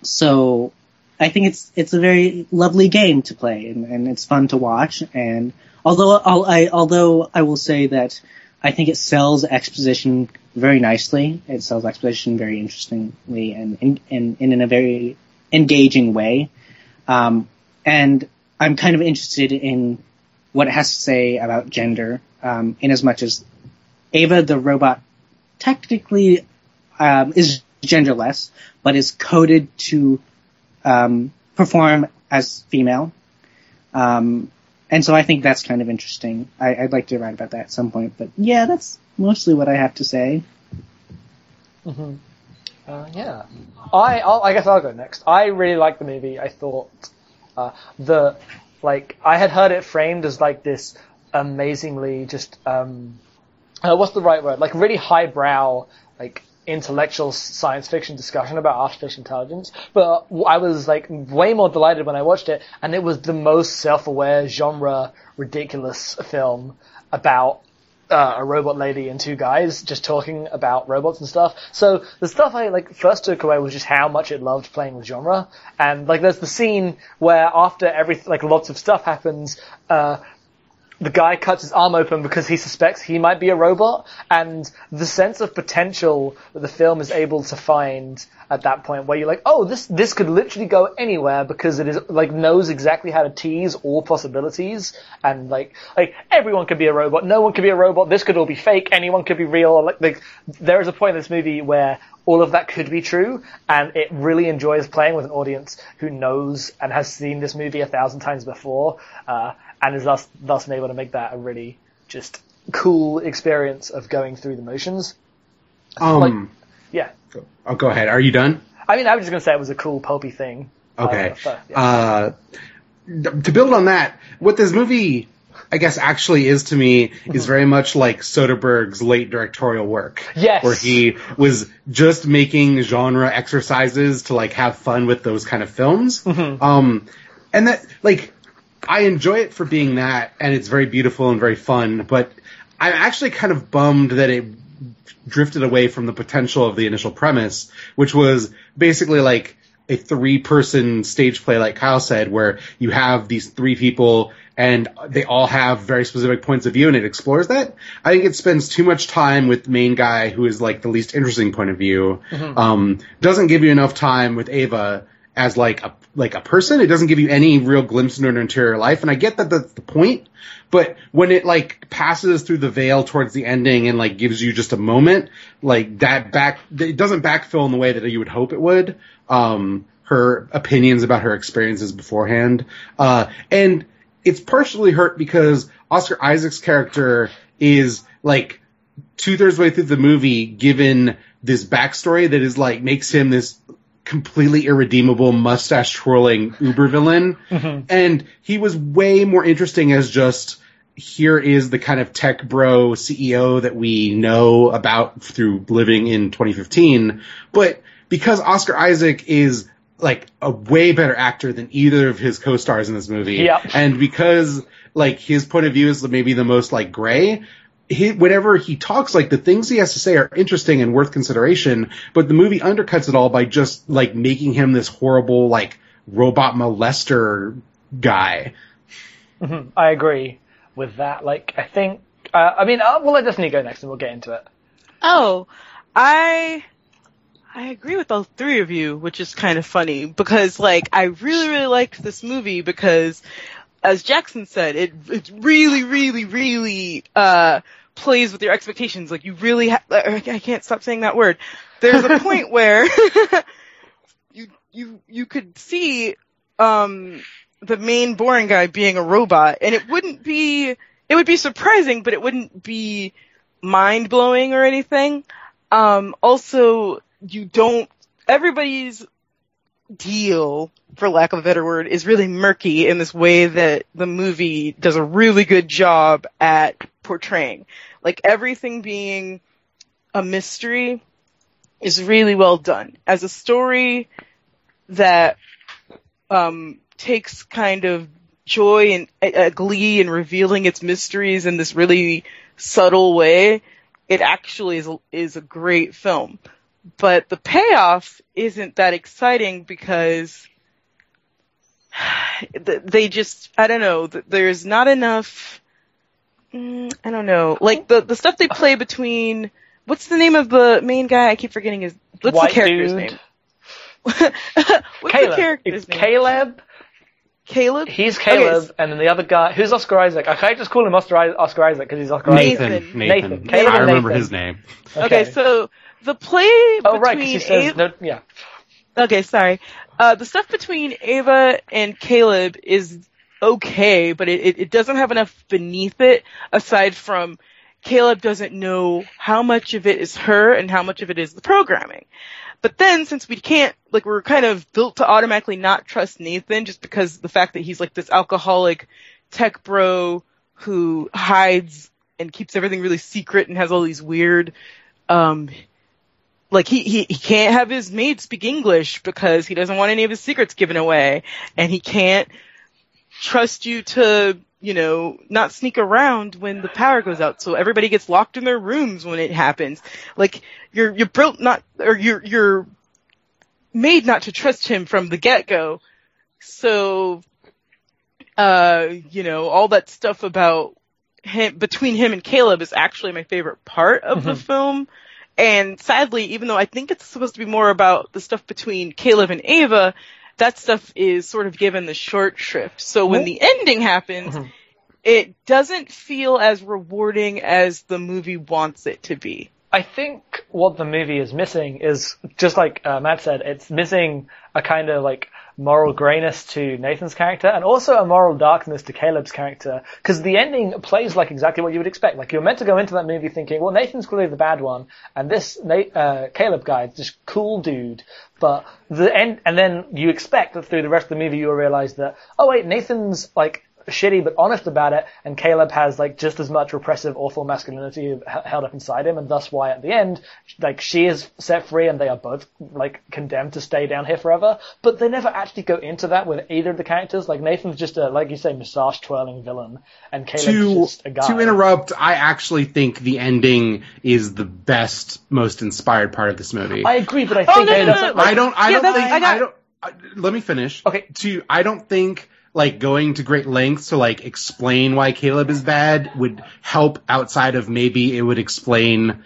so I think it's it's a very lovely game to play, and, and it's fun to watch. And although I'll, I although I will say that I think it sells exposition very nicely. It sells exposition very interestingly and and, and in a very engaging way. Um, and I'm kind of interested in what it has to say about gender, um, in as much as Ava the robot technically um, is genderless, but is coded to um, perform as female. Um, and so I think that's kind of interesting. I, would like to write about that at some point, but yeah, that's mostly what I have to say. Mm-hmm. Uh, yeah, I I'll, i guess I'll go next. I really liked the movie. I thought uh, the like I had heard it framed as like this amazingly just um, uh, what's the right word? Like really highbrow like intellectual science fiction discussion about artificial intelligence, but I was like way more delighted when I watched it, and it was the most self-aware genre ridiculous film about uh, a robot lady and two guys just talking about robots and stuff. So the stuff I like first took away was just how much it loved playing with genre. And like there's the scene where after every like lots of stuff happens, uh, the guy cuts his arm open because he suspects he might be a robot, and the sense of potential that the film is able to find at that point, where you're like, oh, this this could literally go anywhere because it is like knows exactly how to tease all possibilities, and like like everyone could be a robot, no one could be a robot, this could all be fake, anyone could be real. Like, like there is a point in this movie where all of that could be true, and it really enjoys playing with an audience who knows and has seen this movie a thousand times before. Uh, and is thus thus able to make that a really just cool experience of going through the motions. Um, like, yeah. Oh, go ahead. Are you done? I mean, I was just gonna say it was a cool pulpy thing. Okay. Uh, yeah. uh, to build on that, what this movie, I guess, actually is to me Mm-hmm. is very much like Soderbergh's late directorial work. Yes. Where he was just making genre exercises to like have fun with those kind of films. Mm-hmm. Um, and that, like, I enjoy it for being that, and it's very beautiful and very fun, but I'm actually kind of bummed that it drifted away from the potential of the initial premise, which was basically like a three person stage play, like Kyle said, where you have these three people and they all have very specific points of view and it explores that. I think it spends too much time with the main guy who is like the least interesting point of view. Um, doesn't give you enough time with Ava as like a like a person. It doesn't give you any real glimpse into her interior life, and I get that that's the point. But when it like passes through the veil towards the ending and like gives you just a moment, like that back, it doesn't backfill in the way that you would hope it would. Um, her opinions about her experiences beforehand, uh, and it's partially hurt because Oscar Isaac's character is like two thirds way through the movie given this backstory that is like makes him this completely irredeemable mustache twirling uber villain. Mm-hmm. And he was way more interesting as just here is the kind of tech bro CEO that we know about through living in 2015 but because Oscar Isaac is like a way better actor than either of his co-stars in this movie Yep. and because like his point of view is maybe the most like gray he, whenever he talks, like the things he has to say are interesting and worth consideration, but the movie undercuts it all by just like making him this horrible like robot molester guy. I agree with that. Like, I think, uh, I mean, uh, we'll let Destiny go next and we'll get into it. Oh, I I agree with all three of you, which is kind of funny because like I really really liked this movie because as Jackson said, it it really, really, really uh, plays with your expectations. Like you really, ha- I can't stop saying that word. There's a point where you you you could see um, the main boring guy being a robot, and it wouldn't be it would be surprising, but it wouldn't be mind blowing or anything. Um, also, you don't everybody's deal, for lack of a better word, is really murky in this way that the movie does a really good job at portraying. Like everything being a mystery is really well done. As a story that um, takes kind of joy and uh, glee in revealing its mysteries in this really subtle way, it actually is is a great film but the payoff isn't that exciting because they just I don't know there's not enough mm, I don't know like the the stuff they play between what's the name of the main guy I keep forgetting his what's White the character's dude. name what's Caleb. the character's It's name Caleb. Caleb He's Caleb, Okay, and then the other guy, who's Oscar Isaac? I can't just call him Oscar, Isaac because he's Oscar Isaac. Nathan. Nathan. Nathan. Nathan. Caleb I remember Nathan. his name. okay. so the play oh right, between he says Ava- no, yeah. Okay, sorry. Uh, the stuff between Ava and Caleb is okay, but it, it, it doesn't have enough beneath it aside from Caleb doesn't know how much of it is her and how much of it is the programming. But then since we can't, like we're kind of built to automatically not trust Nathan just because the fact that he's like this alcoholic tech bro who hides and keeps everything really secret and has all these weird, um, like he, he, he can't have his maid speak English because he doesn't want any of his secrets given away and he can't trust you to, you know, not sneak around when the power goes out. So everybody gets locked in their rooms when it happens. Like you're, you're built not, or you're, you're made not to trust him from the get-go. So, uh, you know, all that stuff about him, between him and Caleb is actually my favorite part of the Mhm. film. And sadly, even though I think it's supposed to be more about the stuff between Caleb and Ava, that stuff is sort of given the short shrift. So when the ending happens, Mhm. it doesn't feel as rewarding as the movie wants it to be. I think what the movie is missing is just like uh, Matt said, it's missing a kind of like moral grayness to Nathan's character and also a moral darkness to Caleb's character because the ending plays like exactly what you would expect. Like you're meant to go into that movie thinking, well, Nathan's clearly the bad one and this uh, Caleb guy is just cool dude. But the end, and then you expect that through the rest of the movie you'll realize that, oh wait, Nathan's like shitty but honest about it, and Caleb has like just as much repressive, awful masculinity held up inside him, and thus why at the end, like she is set free, and they are both like condemned to stay down here forever. But they never actually go into that with either of the characters. Like Nathan's just a like you say, massage twirling villain, and Caleb's to just a guy. to interrupt, I actually think the ending is the best, most inspired part of this movie. I agree, but I Oh, think no, no, no, like- I don't. I Yeah, don't think. I I, don't. I, let me finish. Okay. To I don't think like going to great lengths to like explain why Caleb is bad would help outside of maybe it would explain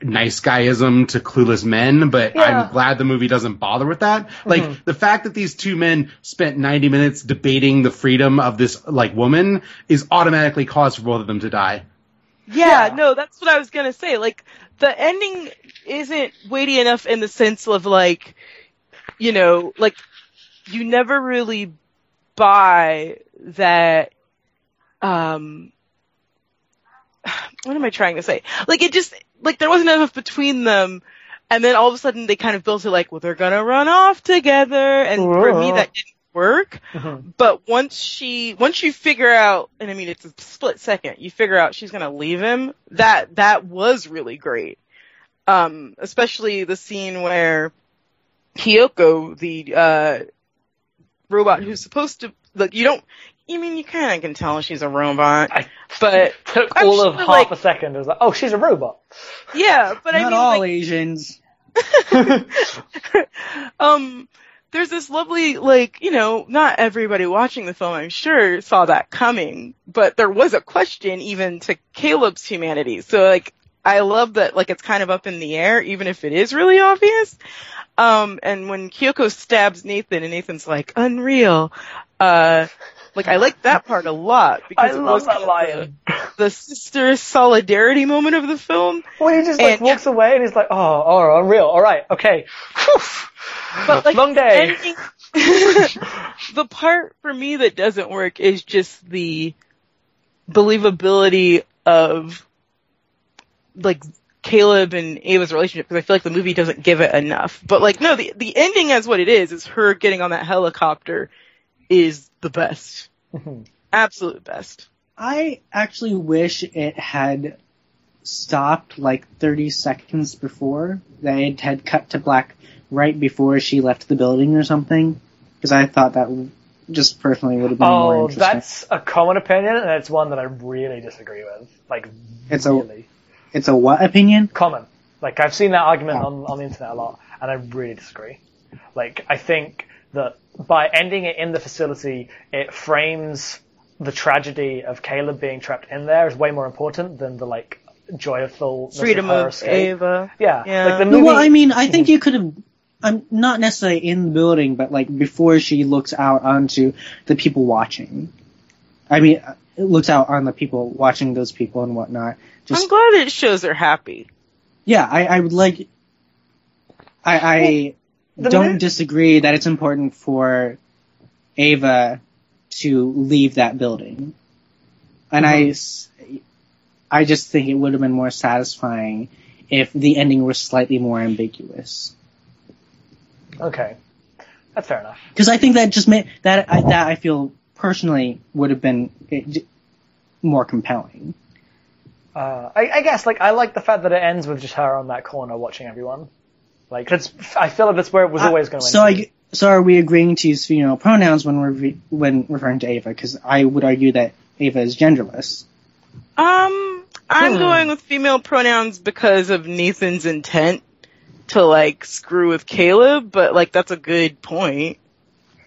nice guyism to clueless men, but Yeah. I'm glad the movie doesn't bother with that. Like Mm-hmm. the fact that these two men spent 90 minutes debating the freedom of this like woman is automatically cause for both of them to die. Yeah, Yeah. no, that's what I was gonna say. Like, the ending isn't weighty enough in the sense of like, you know, like, you never really buy that, um, what am I trying to say? Like, it just, like, there wasn't enough between them, and then all of a sudden they kind of built it like, well, they're gonna run off together, and for me that didn't work. Mhm. But once she, once you figure out, and I mean it's a split second, you figure out she's gonna leave him. That that was really great. Um, especially the scene where Kyoko, the uh, robot who's supposed to, like, you don't. I mean, you kind of can tell she's a robot, I but took I'm all of half like- a second. I was like, oh, she's a robot. yeah. But I Not mean, all like, Asians. um, there's this lovely, like, you know, not everybody watching the film, I'm sure, saw that coming, but there was a question even to Caleb's humanity. So, like, I love that, like, it's kind of up in the air, even if it is really obvious. Um, and when Kyoko stabs Nathan and Nathan's like, unreal, uh, Like I like that part a lot because I it was that the, the sister solidarity moment of the film. When he just like And- walks away and he's like, oh, oh, unreal. All right, okay. But like Long day. ending- the part for me that doesn't work is just the believability of like Caleb and Ava's relationship because I feel like the movie doesn't give it enough. But like no, the the ending as what it is is her getting on that helicopter is the best. Mhm. Absolute best. I actually wish it had stopped like 30 seconds before. That it had cut to black right before she left the building or something. Because I thought that just personally would have been more Oh, interesting. that's a common opinion, and it's one that I really disagree with. Like, It's a- really It's a what opinion? common. Like, I've seen that argument Oh. on, on the internet a lot, and I really disagree. Like, I think that by ending it in the facility, it frames the tragedy of Caleb being trapped in there as way more important than the like joyful Freedom her of escape. Ava. Yeah, Yeah. like the movie. well, I mean, I think mm-hmm. you could have. I'm not necessarily in the building, but like before she looks out onto the people watching. I mean, it looks out on the people watching those people and whatnot. Just I'm glad it shows they're happy. yeah, I, I would like. I I the don't mo- disagree that it's important for Ava to leave that building, and I, mm-hmm. I just think it would have been more satisfying if the ending were slightly more ambiguous. okay, that's fair enough. Because I think that just made that I, that I feel personally would have been j- more compelling. Uh, I, I guess like I like the fact that it ends with just her on that corner watching everyone. Like that's I feel like that's where it was always going to end. Uh, so I so are we agreeing to use female pronouns when we're re- when referring to Ava? Because I would argue that Ava is genderless. Um, I'm Hmm. going with female pronouns because of Nathan's intent to like screw with Caleb, but like that's a good point.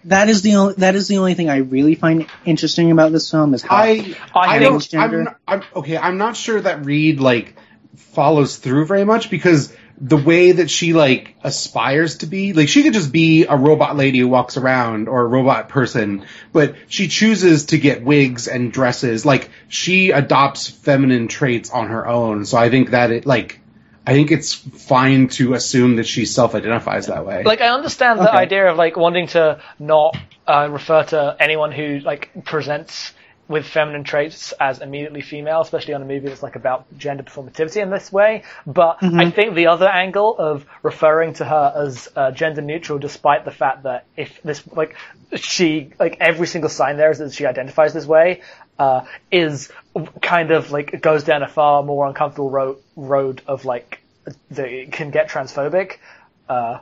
That is the only that is the only thing I really find interesting about this film is how I I don't I'm, not- I'm okay. I'm not sure that Reed like follows through very much because the way that she like aspires to be like she could just be a robot lady who walks around or a robot person but she chooses to get wigs and dresses like she adopts feminine traits on her own so i think that it like i think it's fine to assume that she self-identifies that way Like I understand the Okay. idea of like wanting to not uh, refer to anyone who like presents with feminine traits as immediately female, especially on a movie that's like about gender performativity in this way. But I think the other angle of referring to her as uh, gender neutral, despite the fact that if this like she like every single sign there is that she identifies this way, uh, is kind of like goes down a far more uncomfortable road road of like that it can get transphobic. Uh,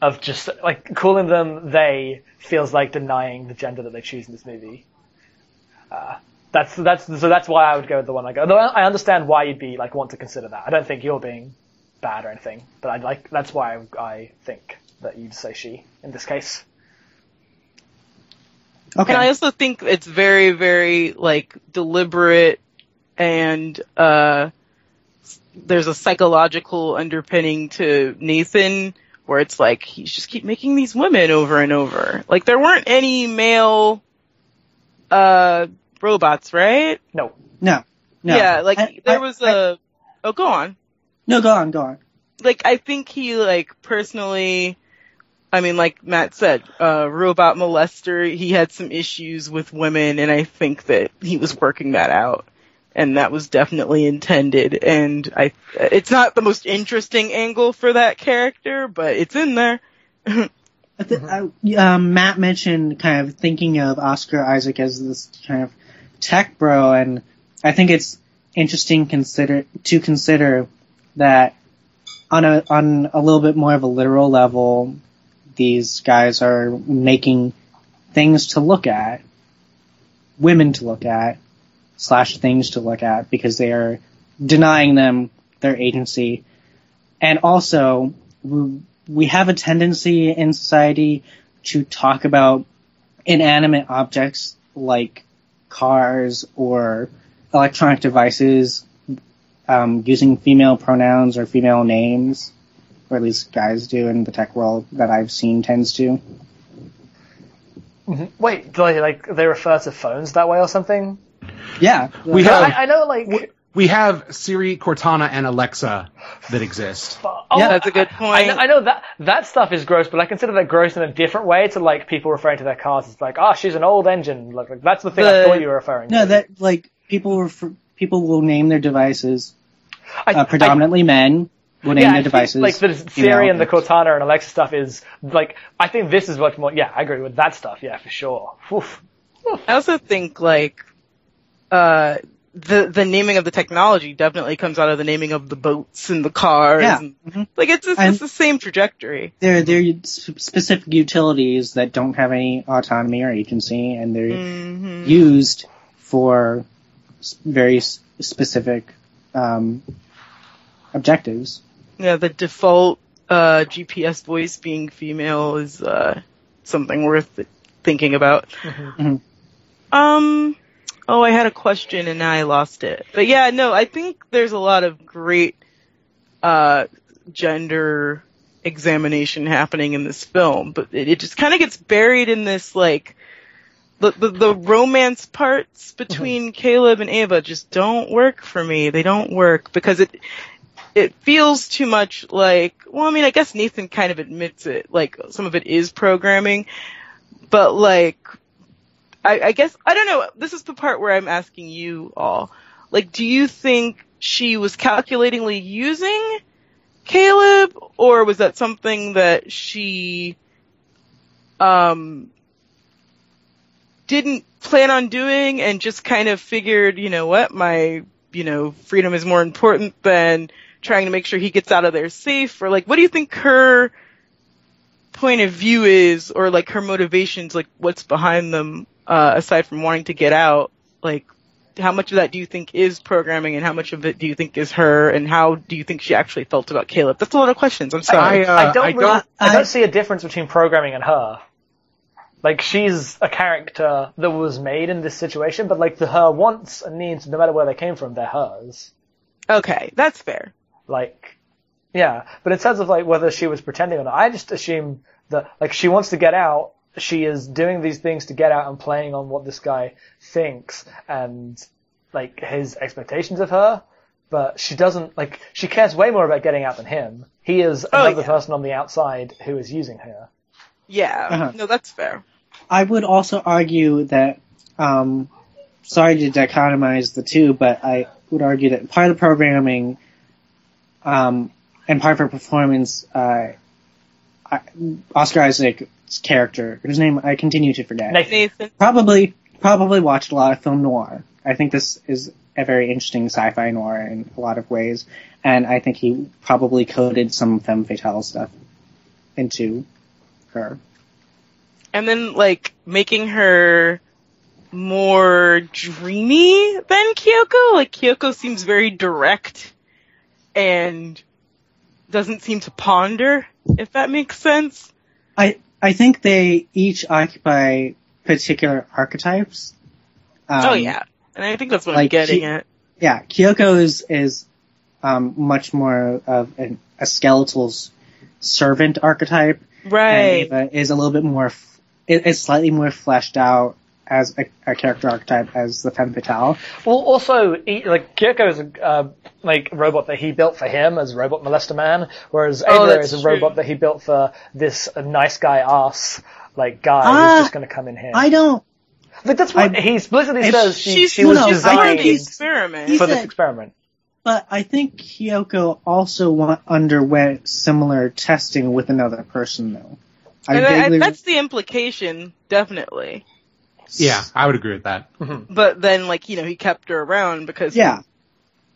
of just like calling them they feels like denying the gender that they choose in this movie. Uh, that's that's so that's why I would go with the one I go. Though I I understand why you'd be like want to consider that. I don't think you're being bad or anything, but I'd like that's why I, I think that you'd say she in this case. okay. And I also think it's very, very like deliberate and uh there's a psychological underpinning to Nathan where it's like he's just keep making these women over and over. Like there weren't any male uh robots, right? No, no, no. Yeah, like I- there I- was I- a Oh, go on. no. Go on, go on. like I think he like personally I mean like Matt said, uh robot molester, he had some issues with women and I think that he was working that out. And that was definitely intended and I it's not the most interesting angle for that character, but it's in there. I th- I- um, Matt mentioned kind of thinking of Oscar Isaac as this kind of tech bro, and I think it's interesting consider to consider that on a on a little bit more of a literal level, these guys are making things to look at, women to look at, slash things to look at because they are denying them their agency, and also we- have a tendency in society to talk about inanimate objects like cars or electronic devices um, using female pronouns or female names, or at least guys do in the tech world that I've seen tends to. Wait, do they like they refer to phones that way or something? Yeah. We have I, I know, like. we have Siri, Cortana, and Alexa that exist. oh, Yeah, that's a good I point. know, I know that that stuff is gross, but I consider that gross in a different way to like people referring to their cars as like, oh, she's an old engine. Like, like, that's the thing I thought you were referring No, to. that like people refer, people will name their devices I- uh, predominantly men will name yeah, their I think, devices. like the you Siri know, and the Cortana and Alexa stuff is like I think this is much more. Yeah, I agree with that stuff. Yeah, for sure. Oof. I also think like uh the the naming of the technology definitely comes out of the naming of the boats and the cars. Yeah. and- Mhm. Like it's it's, it's the same trajectory. They're they're specific utilities that don't have any autonomy or agency, and they're hmm used for very specific um, objectives. Yeah, the default uh GPS voice being female is uh something worth thinking about. Mhm. Um oh, I had a question and now I lost it. But yeah, no, I think there's a lot of great uh gender examination happening in this film, but it, it just kind of gets buried in this like the, the the romance parts between Caleb and Ava just don't work for me. They don't work because it it feels too much like well, I mean, I guess Nathan kind of admits it. Like some of it is programming, but like I, I guess I don't know. This is the part where I'm asking you all. Like, do you think she was calculatingly using Caleb, or was that something that she um didn't plan on doing and just kind of figured, you know what, my you know freedom is more important than trying to make sure he gets out of there safe, or like, what do you think her point of view is, or like her motivations, like what's behind them, uh, aside from wanting to get out, like how much of that do you think is programming and how much of it do you think is her and how do you think she actually felt about Caleb? That's a lot of questions. I'm sorry. I, uh, I don't. I really, don't- I, I- don't see a difference between programming and her. Like she's a character that was made in this situation, but like the her wants and needs, no matter where they came from, they're hers. okay, that's fair. Like, yeah. But in terms of like whether she was pretending or not, I just assume that like she wants to get out. She is doing these things to get out and playing on what this guy thinks and like his expectations of her. But she doesn't like she cares way more about getting out than him. He is Oh, another yeah. person on the outside who is using her. Yeah, Uh-huh. no, that's fair. I would also argue that, um, sorry to dichotomize the two, but I would argue that part of the programming, um, and part of her performance, uh, Oscar Isaac's character, whose name I continue to forget, Nathan. Nathan. probably probably watched a lot of film noir. I think this is a very interesting sci-fi noir in a lot of ways, and I think he probably coded some femme fatale stuff into her. And then like making her more dreamy than Kyoko. Like Kyoko seems very direct and doesn't seem to ponder, if that makes sense. I I think they each occupy particular archetypes. Um, oh yeah. And I think that's what I'm like, getting she- at. yeah. Kyoko is is um, much more of an, a skeletal servant archetype, Right. is a little bit more. F- it's slightly more fleshed out as a, a character archetype as the femme fatale. Well, also, he, like Kyoko is a uh, like robot that he built for him as Robot Molester Man, whereas Oh, Ava that's is a true. robot that he built for this uh, nice guy ass like guy Ah, who's just going to come in here. I don't. Like that's what I- he explicitly says. She, She's she was no, designed designed he's- experiment. he's- for this experiment. But I think Kyoko also wa- underwent similar testing with another person, though. I and I, I, vaguely- that's the implication, definitely. Yeah, I would agree with that. Mm-hmm. But then, like, you know, he kept her around because yeah.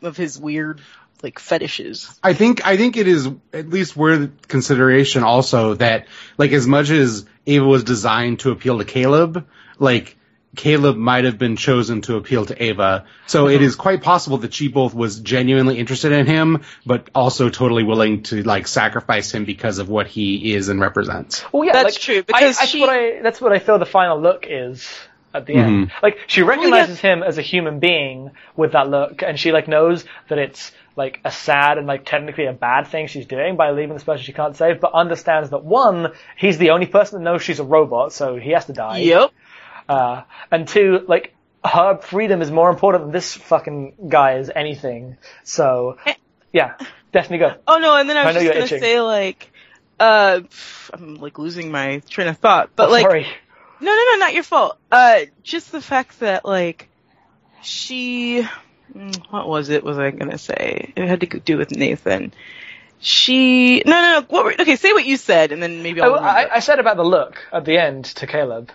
of his weird, like, fetishes. I think I think it is at least worth consideration also that like as much as Ava was designed to appeal to Caleb, like Caleb might have been chosen to appeal to Ava. So it is quite possible that she both was genuinely interested in him, but also totally willing to like sacrifice him because of what he is and represents. Well, yeah, That's like, true, I- because that's she- what I that's what I feel the final look is. at the end. Mm-hmm. Like she oh, recognizes him as a human being with that look, and she like knows that it's like a sad and like technically a bad thing she's doing by leaving this person she can't save, but understands that one, he's the only person that knows she's a robot, so he has to die. Yep. Uh, and two, like, her freedom is more important than this fucking guy is anything. So, yeah, definitely go. Oh no, and then I I was know just gonna itching. say like, uh, I'm like losing my train of thought, but Oh, like, sorry. no, no, no, not your fault. Uh, just the fact that like, she, mm, what was it? Was I gonna say? It had to do with Nathan. She, no, no, no. What were, okay, say what you said, and then maybe I'll. Oh, I. I said about the look at the end to Caleb.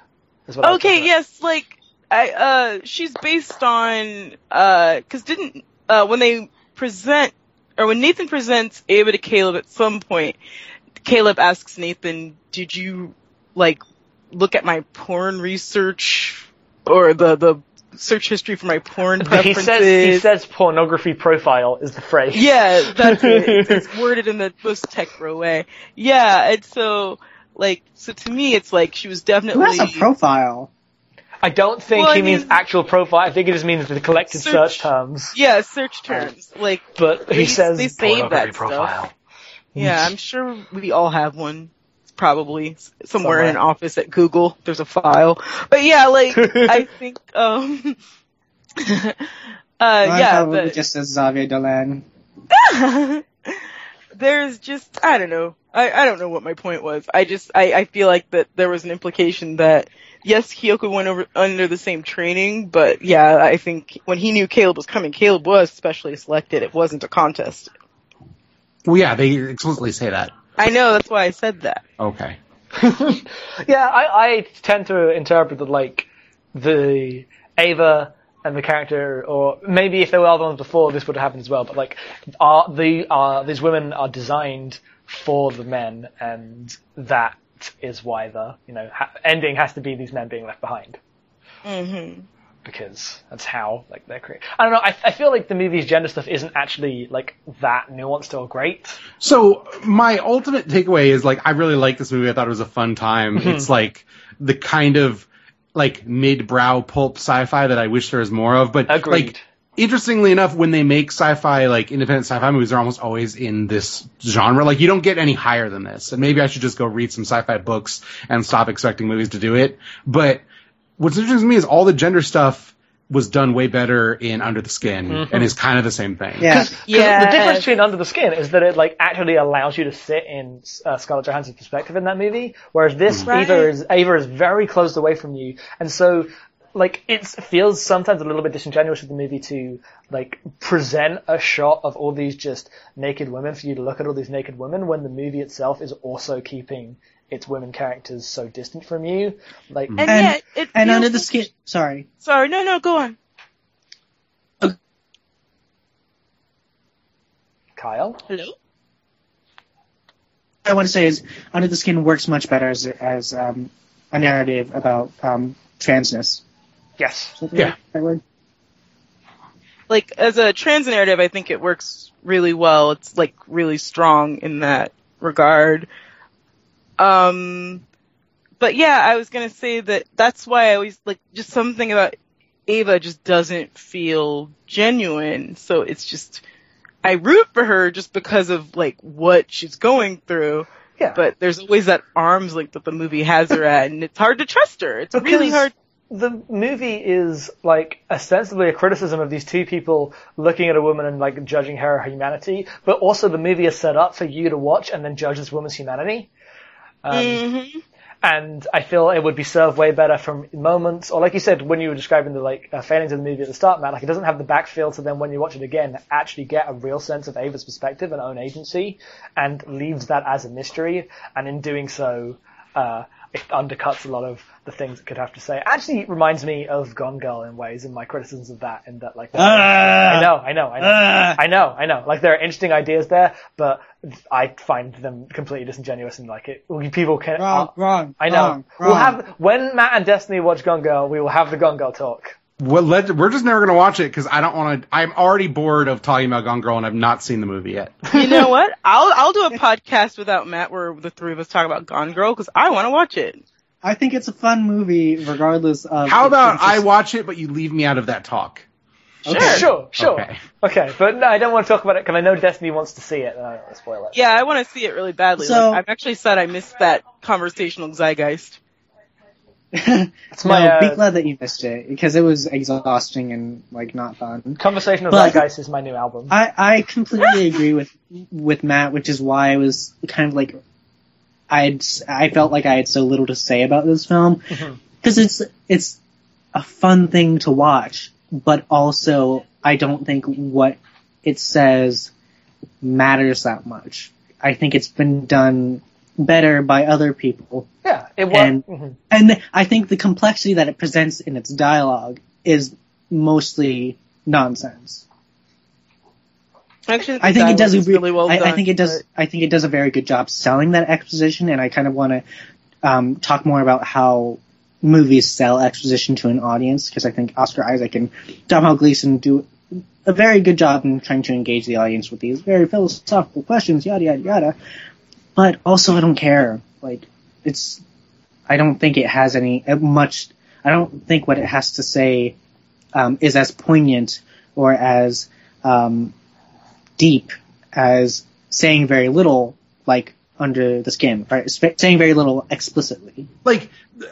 Okay, yes, like I uh she's based on uh cuz didn't uh when they present or when Nathan presents Ava to Caleb at some point Caleb asks Nathan, "Did you like look at my porn research or the the search history for my porn He preferences?" says he says pornography profile is the phrase. Yeah, that's it. It's worded in the most tech bro way. Yeah, and so like so to me it's like she was definitely. Who definitely has a profile? I don't think Well, I he means actual profile. I think it just means the collected search, Search- terms. yeah, search terms. Like But he They- says they save that profile. stuff. Yeah, I'm sure we all have one. Probably s- somewhere, in an office at Google. There's a file. But yeah, like I think um uh I yeah, probably but just says Xavier Dolan. there's just I don't know. I, I don't know what my point was. I just I, I feel like that there was an implication that yes, Kyoko went over under the same training, but yeah, I think when he knew Caleb was coming, Caleb was specially selected. It wasn't a contest. Well, yeah, they explicitly say that. I know, that's why I said that. Okay. yeah, I, I tend to interpret that like the Ava and the character, or maybe if there were other ones before, this would have happened as well. But like, are the are these women are designed for the men, and that is why the you know ha- ending has to be these men being left behind hmm because that's how like they're created. I don't know. I, I feel like the movie's gender stuff isn't actually like that nuanced or great. So my ultimate takeaway is like I really like this movie. I thought it was a fun time. Mm-hmm. It's like the kind of like mid-brow pulp sci-fi that I wish there was more of. But Agreed. like interestingly enough, when they make sci-fi like independent sci-fi movies, they're almost always in this genre. Like you don't get any higher than this. And maybe I should just go read some sci-fi books and stop expecting movies to do it. But what's interesting to me is all the gender stuff was done way better in Under the Skin Mm-hmm. and is kind of the same thing. Yeah. Because Yes. the difference between Under the Skin is that it like actually allows you to sit in uh, Scarlett Johansson's perspective in that movie, whereas this Right. Ava is Ava is very closed away from you, and so like it feels sometimes a little bit disingenuous with the movie to like present a shot of all these just naked women for you to look at all these naked women when the movie itself is also keeping its women characters so distant from you. Like And, And- yet, it And under the skin, sorry. Sorry, no, no, go on. Kyle, Hello. I want to say is Under the Skin works much better as as um, a narrative about um, transness. yes, Is that Yeah. right- right word? Like as a trans narrative, I think it works really well. It's like really strong in that regard. Um, but yeah, I was gonna say that that's why I always like just something about Ava just doesn't feel genuine. So it's just I root for her just because of like what she's going through. yeah. But there's always that arms length that the movie has her at, and it's hard to trust her. It's really hard. the movie is like ostensibly a criticism of these two people looking at a woman and like judging her humanity, but also the movie is set up for you to watch and then judge this woman's humanity. Um, Mhm. And I feel it would be served way better from moments, or like you said, when you were describing the like uh, failings of the movie at the start, Matt, like it doesn't have the backfill to then when you watch it again, actually get a real sense of Ava's perspective and own agency, and leaves that as a mystery. And in doing so, uh, it undercuts a lot of the things it could have to say. Actually, it reminds me of Gone Girl in ways, in my criticisms of that, in that like, I know, I know, I know. Ah. I know, I know. Like there are interesting ideas there, but I find them completely disingenuous and like it. People can. Wrong, uh, wrong. I know. Wrong, We'll wrong. have when Matt and Destiny watch Gone Girl, we will have the Gone Girl talk. Well, let, we're just never going to watch it because I don't want to. I'm already bored of talking about Gone Girl and I've not seen the movie yet. You know what? I'll I'll do a podcast without Matt where the three of us talk about Gone Girl because I want to watch it. I think it's a fun movie, regardless of. How about I watch it, but you leave me out of that talk? Sure. Sure, sure. Okay. Okay, but no, I don't want to talk about it because I know Destiny wants to see it, and I don't want to spoil it. Yeah, I want to see it really badly. So- like, I've actually said I missed that conversational zeitgeist. It's my no, uh, be glad that you missed it because it was exhausting and like not fun. Conversation Conversational But- Zeitgeist is my new album. I, I completely agree with with Matt, which is why I was kind of like I'd I felt like I had so little to say about this film because it's it's a fun thing to watch, but also I don't think what it says matters that much. I think it's been done better by other people, yeah, it was. and- mhm. and I think the complexity that it presents in its dialogue is mostly nonsense. Actually, I think it does re- really well I, done. I think it does. I think it does a very good job selling that exposition, and I kind of want to um, talk more about how movies sell exposition to an audience because I think Oscar Isaac and Domhnall Gleeson do a very good job in trying to engage the audience with these very philosophical questions, yada yada yada. But also, I don't care. Like, it's. I don't think it has any uh, much. I don't think what it has to say um, is as poignant or as um, deep as saying very little, like under the skin, right? Saying very little explicitly. like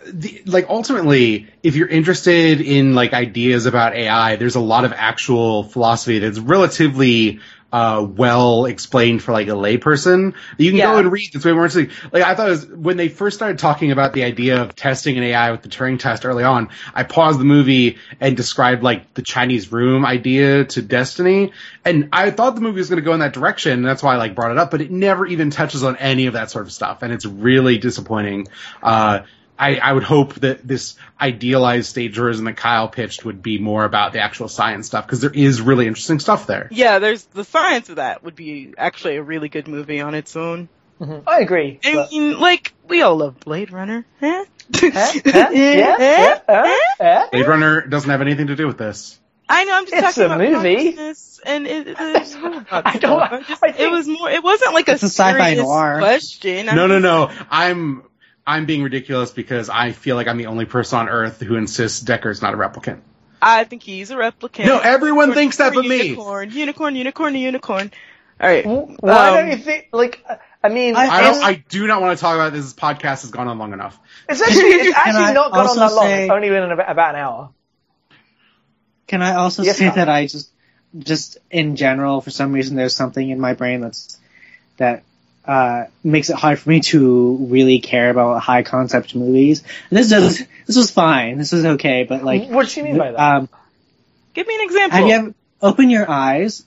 the, like ultimately if you're interested in like ideas about AI there's a lot of actual philosophy that's relatively uh well explained for like a layperson. You can go and read. It's way more interesting. Like I thought it was when they first started talking about the idea of testing an AI with the Turing test early on I paused the movie and described like the Chinese room idea to Destiny. And I thought the movie was going to go in that direction and that's why I like brought it up but it never even touches on any of that sort of stuff and it's really disappointing. Uh I, I would hope that this idealized stage tourism that Kyle pitched would be more about the actual science stuff because there is really interesting stuff there. Yeah, there's the science of that would be actually a really good movie on its own. Mhm. I agree. I but- mean, like we all love Blade Runner, huh? Huh? Huh? Yeah? Yeah? Huh? Huh? Blade Runner doesn't have anything to do with this. I know. I'm just It's talking a about movie. consciousness and it, it, it's I don't- stuff. I'm just- I it was more. It wasn't like It's a a sci-fi serious noir. question. I'm No, no, no. I'm I'm being ridiculous because I feel like I'm the only person on Earth who insists Deckard's not a replicant. I think he's a replicant. No, everyone Unicorn, thinks that but me. Unicorn, unicorn, unicorn, unicorn. All right. Why Um, don't you think, like, I mean, I- I don't. I do not want to talk about this. This podcast has gone on long enough. it's actually, it's actually not gone on also that long. say- It's only been about about an hour. Can I also Yes, say Kyle. that I just, just in general, for some reason, there's something in my brain that's that uh, makes it hard for me to really care about high concept movies. And this does. This was fine. This was okay, but like, what do you mean by that? um, Give me an example. have you ever open your eyes,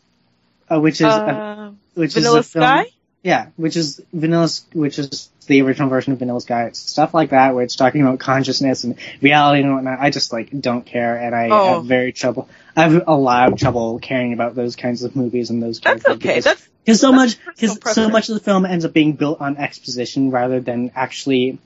uh, which is uh, which Vanilla is a film, Sky? Yeah, which is Vanilla, which is the original version of Vanilla Sky. Stuff like that where it's talking about consciousness and reality and whatnot. I just like don't care, and I Oh. have very trouble. I have a lot of trouble caring about those kinds of movies and those kinds. That's okay. because- That's because so That's much, because so much of the film ends up being built on exposition rather than actually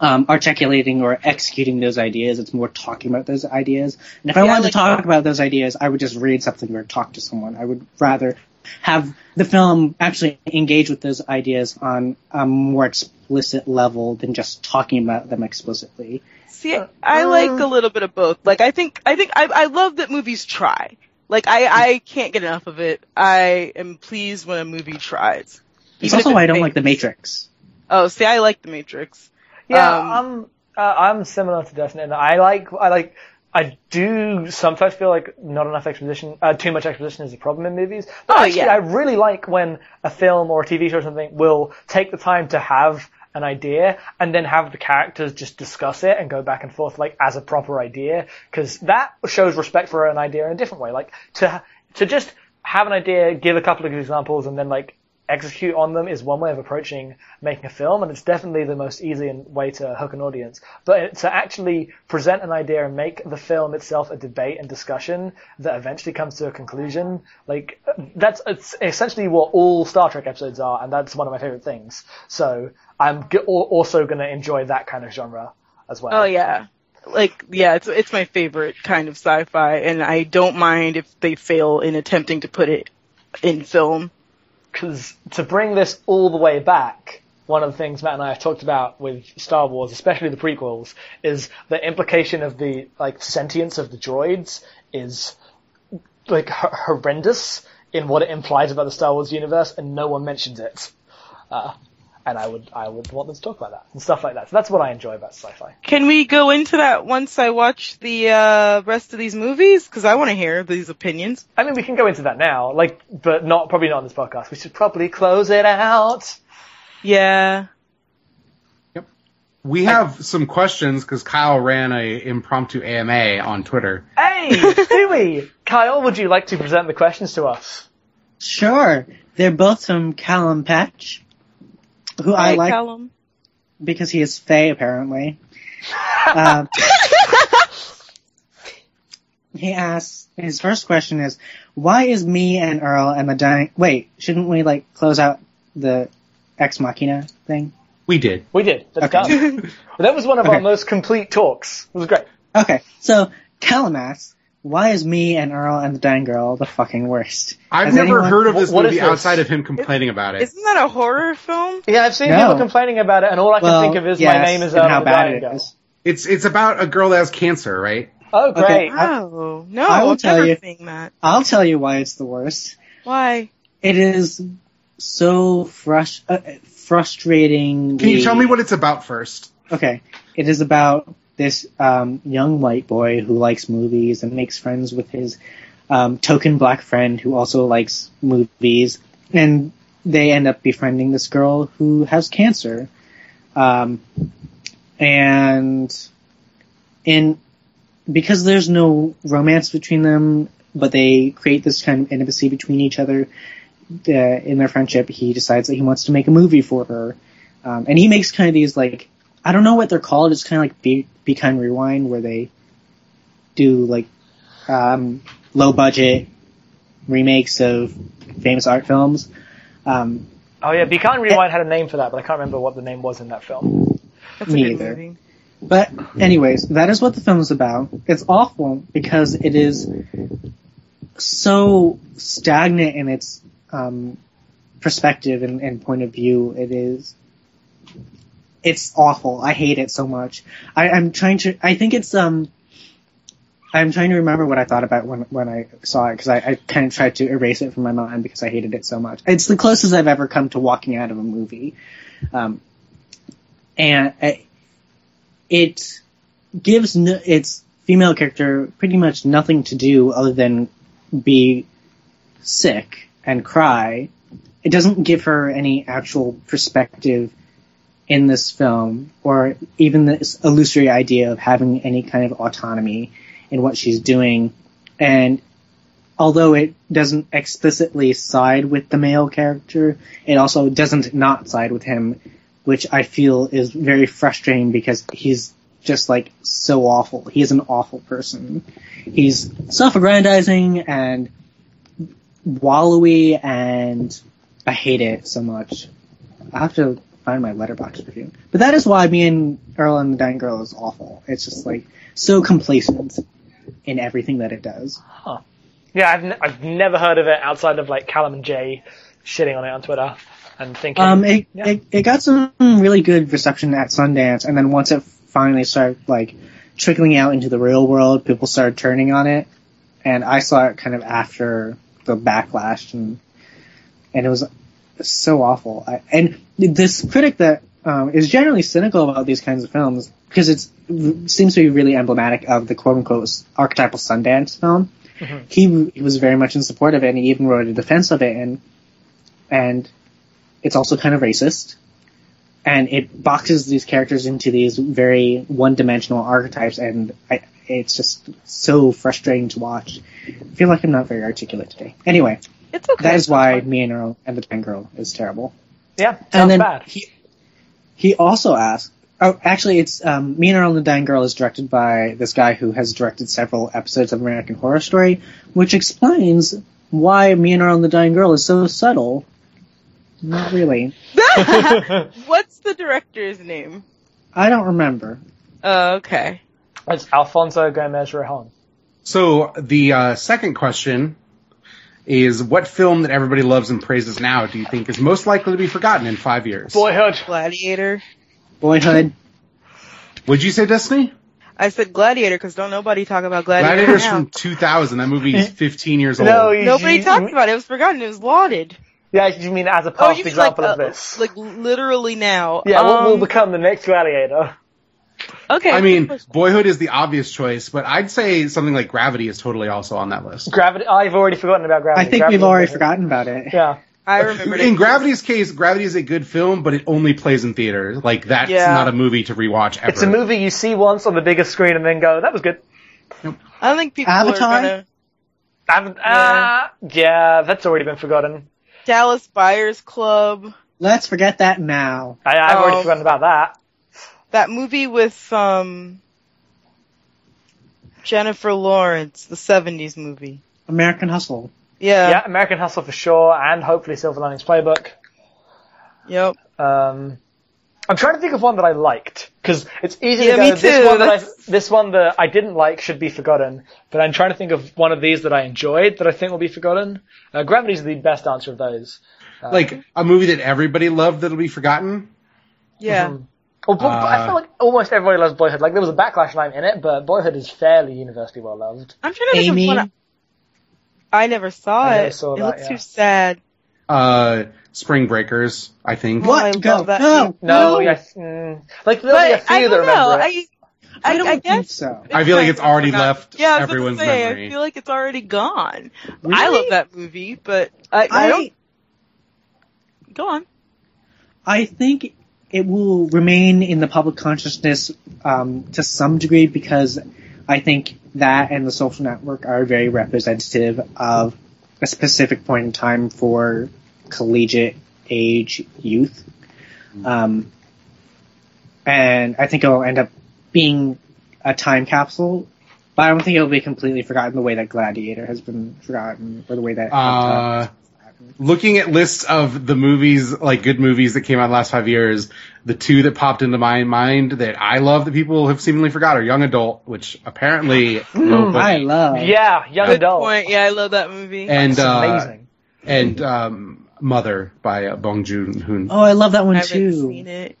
um, articulating or executing those ideas. It's more talking about those ideas. And if I wanted like- to talk about those ideas, I would just read something or talk to someone. I would rather have the film actually engage with those ideas on a more explicit level than just talking about them explicitly. See, I like Um, a little bit of both. Like, I think, I think, I, I love that movies try. Like, I, I can't get enough of it. I am pleased when a movie tries. It's Even if also it why I don't like The. Matrix. Oh, see, I like The Matrix. Yeah, Um, I'm uh, I'm similar to Dustin. in that I like I like I do sometimes feel like not enough exposition, uh, too much exposition is a problem in movies. But Oh, actually, yeah. I really like when a film or a TV show or something will take the time to have an idea and then have the characters just discuss it and go back and forth like as a proper idea because that shows respect for an idea in a different way. Like to to just have an idea, give a couple of examples, and then like execute on them is one way of approaching making a film, and it's definitely the most easy way to hook an audience. But to actually present an idea and make the film itself a debate and discussion that eventually comes to a conclusion, like that's it's essentially what all Star Trek episodes are, and that's one of my favorite things. So I'm g- also going to enjoy that kind of genre as well. Oh yeah. Like, yeah, it's, it's my favorite kind of sci-fi, and I don't mind if they fail in attempting to put it in film. Because to bring this all the way back, one of the things Matt and I have talked about with Star Wars, especially the prequels, is the implication of the like sentience of the droids is like h- horrendous in what it implies about the Star Wars universe, and no one mentions it. Uh, and I would I would want them to talk about that and stuff like that. So that's what I enjoy about sci-fi. Can we go into that once I watch the uh, rest of these movies? Because I want to hear these opinions. I mean, we can go into that now, like, but not probably not on this podcast. We should probably close it out. Yeah. Yep. We have some questions because Kyle ran a impromptu AMA on Twitter. Hey, do we? Kyle, would you like to present the questions to us? Sure. They're both from Callum Patch, who I Hey, like Callum. because he is Fey, apparently. uh, he asks, his first question is, why is me and Earl and the dying, wait, shouldn't we like close out the Ex Machina thing? We did. We did. That's Okay. done. that was one of our most complete talks. It was great. Okay, so Callum asks, why is me and Earl and the dying girl the fucking worst? I've Has never anyone- heard of this What is movie this? outside of him complaining about it. Isn't that a horror film? Yeah, I've seen No. people complaining about it, and all I can Well, think of is yes, my name is and Earl how the bad Dying it Girl. is. It's it's about a girl that has cancer, right? Oh, great. Okay, I- Oh no! I will I've tell never you. that. I'll tell you why it's the worst. Why? It is so frus- uh, frustrating. Can you tell me what it's about first? Okay, it is about this um, young white boy who likes movies and makes friends with his um, token black friend who also likes movies, and they end up befriending this girl who has cancer, um, and in because there's no romance between them, but they create this kind of intimacy between each other uh, in their friendship. He decides that he wants to make a movie for her, um, and he makes kind of these like I don't know what they're called. It's kind of like Be, Be Kind Rewind, where they do like um, low budget remakes of famous art films. Um, Oh yeah, Be Kind Rewind had a name for that, but I can't remember what the name was in that film. That's Me a good either. movie. but anyways, that is what the film is about. It's awful because it is so stagnant in its um, perspective and, and point of view. It is. It's awful. I hate it so much. I, I'm trying to. I think it's um. I'm trying to remember what I thought about when when I saw it because I, I kind of tried to erase it from my mind because I hated it so much. It's the closest I've ever come to walking out of a movie, um, and I, it gives no, its female character pretty much nothing to do other than be sick and cry. It doesn't give her any actual perspective in this film, or even this illusory idea of having any kind of autonomy in what she's doing. And although it doesn't explicitly side with the male character, it also doesn't not side with him, which I feel is very frustrating because he's just like so awful. He is an awful person. He's self-aggrandizing and wallowy and I hate it so much. I have to find my Letterboxd review. But that is why me and Earl and the Dying Girl is awful. It's just like so complacent in everything that it does. Yeah, I've, n- I've never heard of it outside of like Callum and Jay shitting on it on Twitter and thinking. Um, it, yeah. it it got some really good reception at Sundance, and then once it finally started like trickling out into the real world, people started turning on it, and I saw it kind of after the backlash, and and it was so awful. I, and this critic that um, is generally cynical about these kinds of films because it seems to be really emblematic of the quote unquote archetypal Sundance film. He, he was very much in support of it, and he even wrote a defense of it, and and it's also kind of racist. And it boxes these characters into these very one-dimensional archetypes, and I, it's just so frustrating to watch. I feel like I'm not very articulate today. Anyway, It's okay. that is why me and Earl and the Ten Girl is terrible. yeah, sounds and then bad. he he also asked. Oh, actually, it's um, Me and Earl and the Dying Girl is directed by this guy who has directed several episodes of American Horror Story, which explains why Me and Earl and the Dying Girl is so subtle. Not really. What's the director's name? I don't remember. Oh, okay. It's Alfonso Gomez Rejon. So the uh, second question is what film that everybody loves and praises now do you think is most likely to be forgotten in five years? Boyhood. Gladiator. Boyhood. Would you say Destiny? I said Gladiator because don't nobody talk about Gladiator Gladiator's now. from 2000. That movie is 15 years old. No, you, Nobody you- talked about it. It was forgotten. It was lauded. Yeah, you mean as a Oh, past you mean like, example of uh, this? like literally now? yeah, what will Um, become the next gladiator? Okay. I mean, Boyhood is the obvious choice, but I'd say something like Gravity is totally also on that list. Gravity. I've already forgotten about Gravity. I think Gravity we've already forgotten about it. Yeah. I remember In Gravity's case, Gravity is a good film, but it only plays in theaters. Like that's Yeah. not a movie to rewatch ever. It's a movie you see once on the biggest screen and then go, that was good. I don't think people Avatar? are gonna. I've, uh, yeah, that's already been forgotten. Dallas Buyers Club. Let's forget that now. I, I've already Oh. forgotten about that. That movie with um Jennifer Lawrence, the '70s movie. American Hustle. Yeah. yeah, American Hustle for sure, and hopefully Silver Linings Playbook. Yep. Um, I'm trying to think of one that I liked because it's easy Yeah, to me go. This too, one that I, this one that I didn't like should be forgotten. But I'm trying to think of one of these that I enjoyed that I think will be forgotten. Uh, Gravity's the best answer of those. like a movie that everybody loved that'll be forgotten. Yeah. Mhm. Well, but, but I Uh, feel like almost everybody loves Boyhood. Like there was a backlash and I'm in it, but Boyhood is fairly universally well loved. I'm trying to think Amy. of one. I never saw I it. never saw it that, looks yeah. too sad. Uh, Spring Breakers, I think. I What? Go. love that No. movie. No, yes, mm, like there'll be a few I that don't remember know. it. I, I, I don't I think guess so. I feel like it's already forgotten. left yeah, I was about everyone's say, memory. I feel like it's already gone. I love that movie, but I, I, I, don't. Go on. I think it will remain in the public consciousness um, to some degree because I think that and the social network are very representative of a specific point in time for collegiate age youth. Um, and I think it'll end up being a time capsule, but I don't think it'll be completely forgotten the way that Gladiator has been forgotten or the way that Uh, looking at lists of the movies, like good movies that came out in the last five years, the two that popped into my mind that I love that people have seemingly forgot are Young Adult, which apparently nobody- I love. yeah, young Good adult. point. Yeah, I love that movie. and It's uh, and um, Mother by uh, Bong Joon Hoon. Oh, I love that I one haven't too. seen it.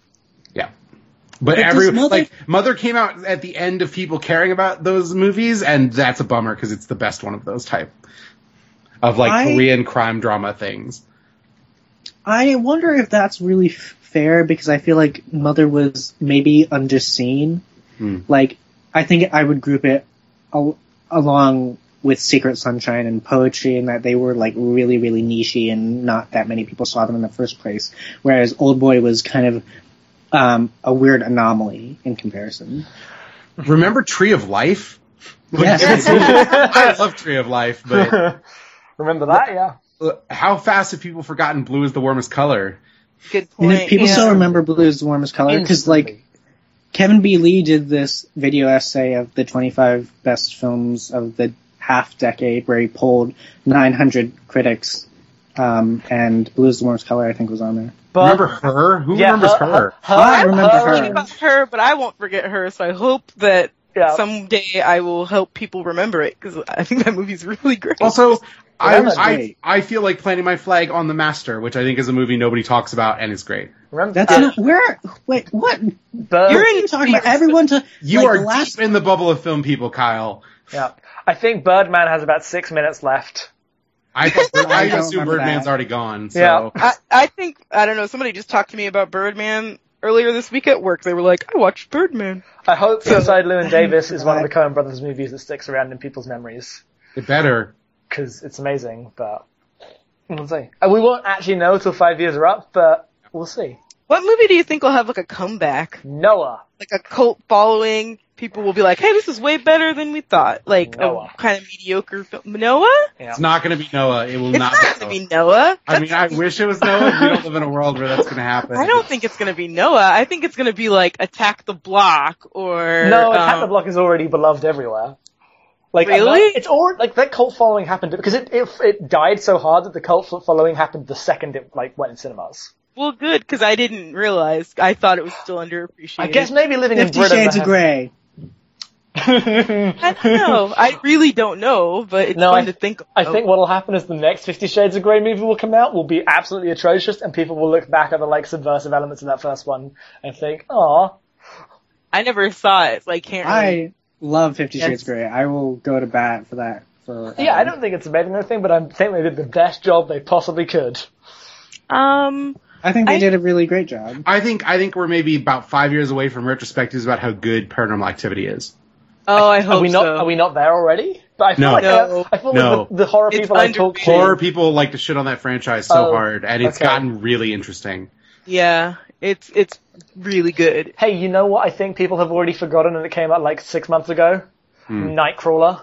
But, But every Mother- like Mother came out at the end of people caring about those movies, and that's a bummer because it's the best one of those type of like I- Korean crime drama things. I wonder if that's really f- fair because I feel like Mother was maybe underseen. Hmm. Like, I think I would group it al- along with Secret Sunshine and Poetry in that they were like really, really nichey and not that many people saw them in the first place. Whereas Old Boy was kind of um, a weird anomaly in comparison. Remember Tree of Life? Yes. I love Tree of Life, but Remember that? Yeah. uh, how fast have people forgotten blue is the warmest color? Good You know, point. people yeah. still remember Blue is the warmest color because like Kevin B. Lee did this video essay of the 25 best films of the half decade where he polled 900 critics. Um, and Blue is the Warmest Color, I think, was on there. But, Remember her? Who yeah, remembers her? her? her, I her, remember her. her. about her, but I won't forget her. So I hope that Yeah. someday I will help people remember it because I think that movie's really great. Also, I, I. I feel like planting my flag on the Master, which I think is a movie nobody talks about and is great. Remember That's uh, not, where, wait, what? Bird- You're in talking about everyone to, You like, are last, deep in the bubble of film people, Kyle. Yeah. I think Birdman has about six minutes left. I I, I assume Birdman's that. already gone. So. Yeah. I, I think I don't know. Somebody just talked to me about Birdman earlier this week at work. They were like, "I watched Birdman." I hope Inside Llewyn Davis is one of the God. Coen Brothers movies that sticks around in people's memories It better. Because it's amazing. But we'll see. And we won't actually know till five years are up, but we'll see. What movie do you think will have like a comeback, Noah. like a cult following? People will be like, "Hey, this is way better than we thought." Like Noah. a kind of mediocre film. Noah? Yeah. It's not going to be Noah. It will It's not, not be going to Noah. be Noah. I mean, I wish it was Noah. We don't live in a world where that's going to happen. I don't think it's going to be Noah. I think it's going to be like Attack the Block or No, Attack the um, Block is already beloved everywhere. Like Really? It's all like that cult following happened because it, it it died so hard that the cult following happened the second it like went in cinemas. Well, good because I didn't realize. I thought it was still underappreciated. I guess maybe living in Fifty Shades of Grey. I don't know. I really don't know, but it's No, fun I- to think. I think what'll happen is the next Fifty Shades of Grey movie will come out, will be absolutely atrocious, and people will look back at the like subversive elements of that first one and think, "Aw, I never saw it, so I can't. Really... I love Fifty Yes. Shades Grey. I will go to bat for that. For yeah, I um, don't think it's amazing or anything, but I think they did the best job they possibly could." Um, I think they I- did a really great job. I think I think we're maybe about five years away from retrospectives about how good Paranormal Activity is. oh, I hope Are we not? so. Are we not there already? But I feel No. like No. I feel No. like the, the horror It's people I talk to. Horror people like to shit on that franchise so Oh, hard, and it's okay. gotten really interesting. Yeah, it's it's really good. Hey, you know what? I think people have already forgotten, and it came out like six months ago. Hmm. Nightcrawler.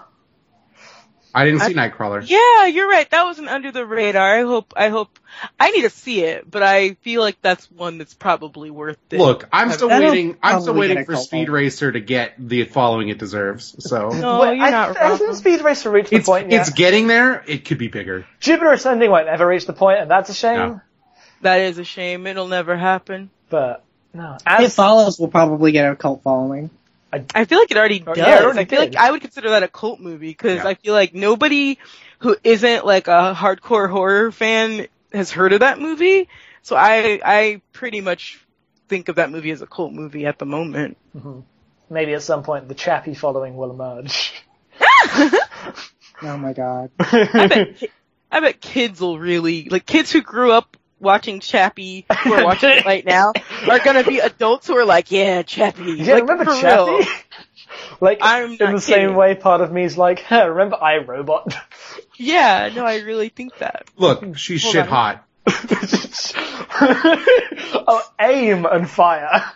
I didn't see Nightcrawler. Yeah, you're right. That wasn't under the radar. I hope. I hope. I need to see it, but I feel like that's one that's probably worth it. Look, I'm still That'll waiting. I'm still waiting for Speed following. Racer to get the following it deserves. So No, Wait, you're I, not hasn't. Speed Racer reached the it's point yet? it's getting there. It could be bigger. Jupiter Ascending won't ever reach the point, and that's a shame. No. That is a shame. It'll never happen. But no, It as follows will probably get a cult following. I feel like it already Oh, does. yeah, it already I feel did. like I would consider that a cult movie because Yeah. I feel like nobody who isn't like a hardcore horror fan has heard of that movie. So I I pretty much think of that movie as a cult movie at the moment. Mm-hmm. maybe at some point the Chappie following will emerge. Oh my god. I bet I bet kids will really like kids who grew up watching Chappie who are watching it right now are gonna be adults who are like, yeah, Chappie. Yeah, like, remember for Chappie? real. like I'm in not the same way, part of me is like, huh, remember iRobot? Yeah, no, I really think that. Look, she's Hold shit on. hot. Oh, aim and fire.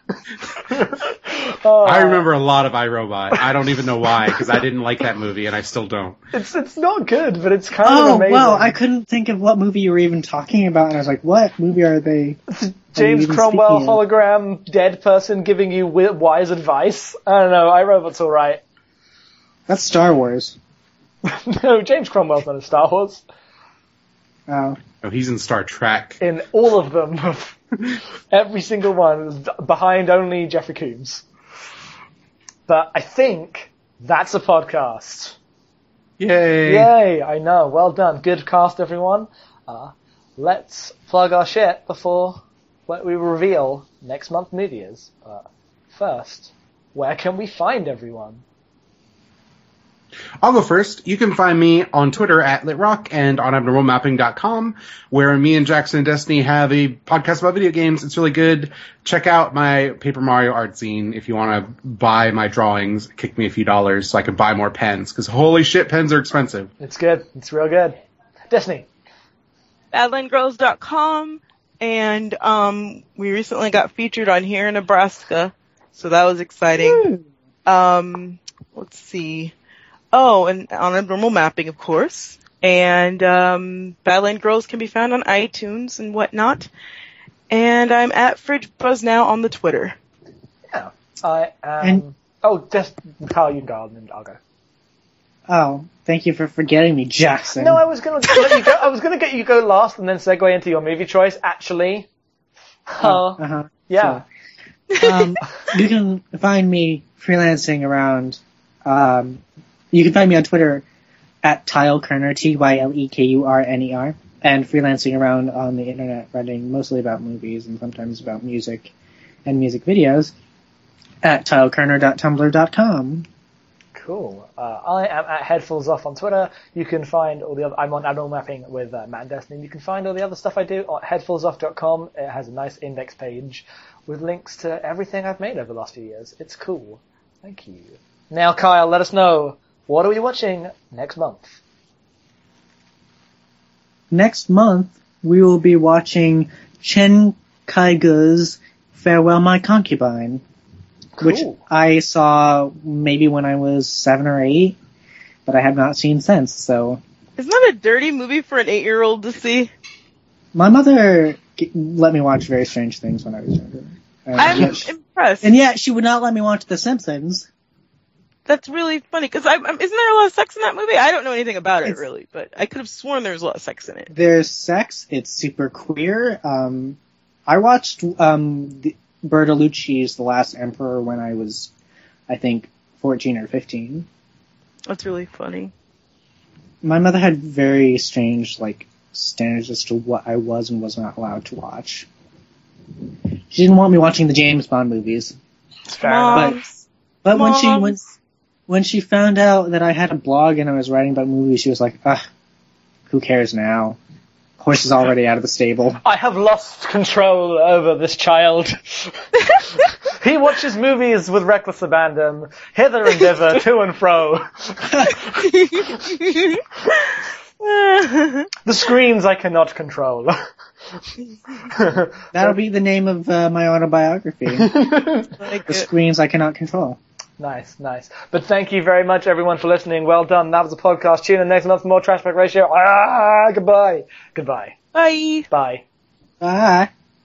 Oh, I remember a lot of iRobot. I don't even know why, because I didn't like that movie, and I still don't. It's it's not good, but it's kind of Oh amazing. well, I couldn't think of what movie you were even talking about, and I was like, "What movie are they?" James even Cromwell speaking of? hologram dead person giving you wise advice. I don't know. iRobot's all right. That's Star Wars. no, James Cromwell's not in Star Wars. Oh, Oh, he's in Star Trek. In all of them, every single one behind only Jeffrey Combs. But I think that's a podcast. Yay! Yay! I know. Well done. Good cast, everyone. Uh, let's plug our shit before what we reveal next month movie is. But first, where can we find everyone? I'll go first. You can find me on Twitter at LitRock and on abnormalmapping.com, where me and Jackson and Destiny have a podcast about video games. It's really good. Check out my Paper Mario art zine if you want to buy my drawings. Kick me a few dollars so I can buy more pens, because holy shit, pens are expensive. It's good. It's real good. Destiny. badlandgirls.com and um we recently got featured on here in Nebraska. So that was exciting. Um let's see. Oh, and on abnormal mapping of course. And um Badland Girls can be found on iTunes and whatnot. And I'm at Fridge Buzz now on the Twitter. Yeah. I am. And- oh, just Carl, you can go, and I'll go. oh, thank you for forgetting me, Jackson. No, I was gonna let you go. I was gonna get you go last, and then segue into your movie choice. Actually, Oh, uh, uh-huh. yeah. um, you can find me freelancing around. Um, you can find me on Twitter at Tyle Kurner, T Y L E K U R N E R, and freelancing around on the internet, writing mostly about movies and sometimes about music and music videos at tylekurner.tumblr.com. Cool. Uh, I am at Headfuls Off on Twitter. You can find all the other. I'm on Abnormal Mapping with uh, Matt Destiny. You can find all the other stuff I do at headfulsoff.com. It has a nice index page with links to everything I've made over the last few years. It's cool. Thank you. Now, Kyle, let us know what are we watching next month. Next month, we will be watching Chen Kaige's Farewell My Concubine. which I saw maybe when I was seven or eight, but I have not seen since. So Isn't that a dirty movie for an eight year old to see? my mother let me watch very strange things when I was younger, and, I'm yet impressed. and yet she would not let me watch The Simpsons. That's really funny because I'm, I'm- isn't there a lot of sex in that movie? I don't know anything about it It's- really, but I could have sworn there was a lot of sex in it. There's sex. It's super queer. Um, I watched um, the, Bertolucci's The Last Emperor when I was, I think, 14 or 15. That's really funny. My mother had very strange, like, standards as to what I was and was not allowed to watch. She didn't want me watching the James Bond movies. Fair enough. Moms, But when she, when, moms. When she found out that I had a blog and I was writing about movies, she was like, ah, who cares now? Horse is already out of the stable. I have lost control over this child. he watches movies with reckless abandon, hither and thither, to and fro. The screens I cannot control. That'll be the name of uh, my autobiography. The screens I cannot control. Nice, nice. But thank you very much everyone for listening. Well done. That was the podcast. Tune in next month for more Trashback Ratio. Ah, goodbye. Goodbye. Bye. Bye. Bye.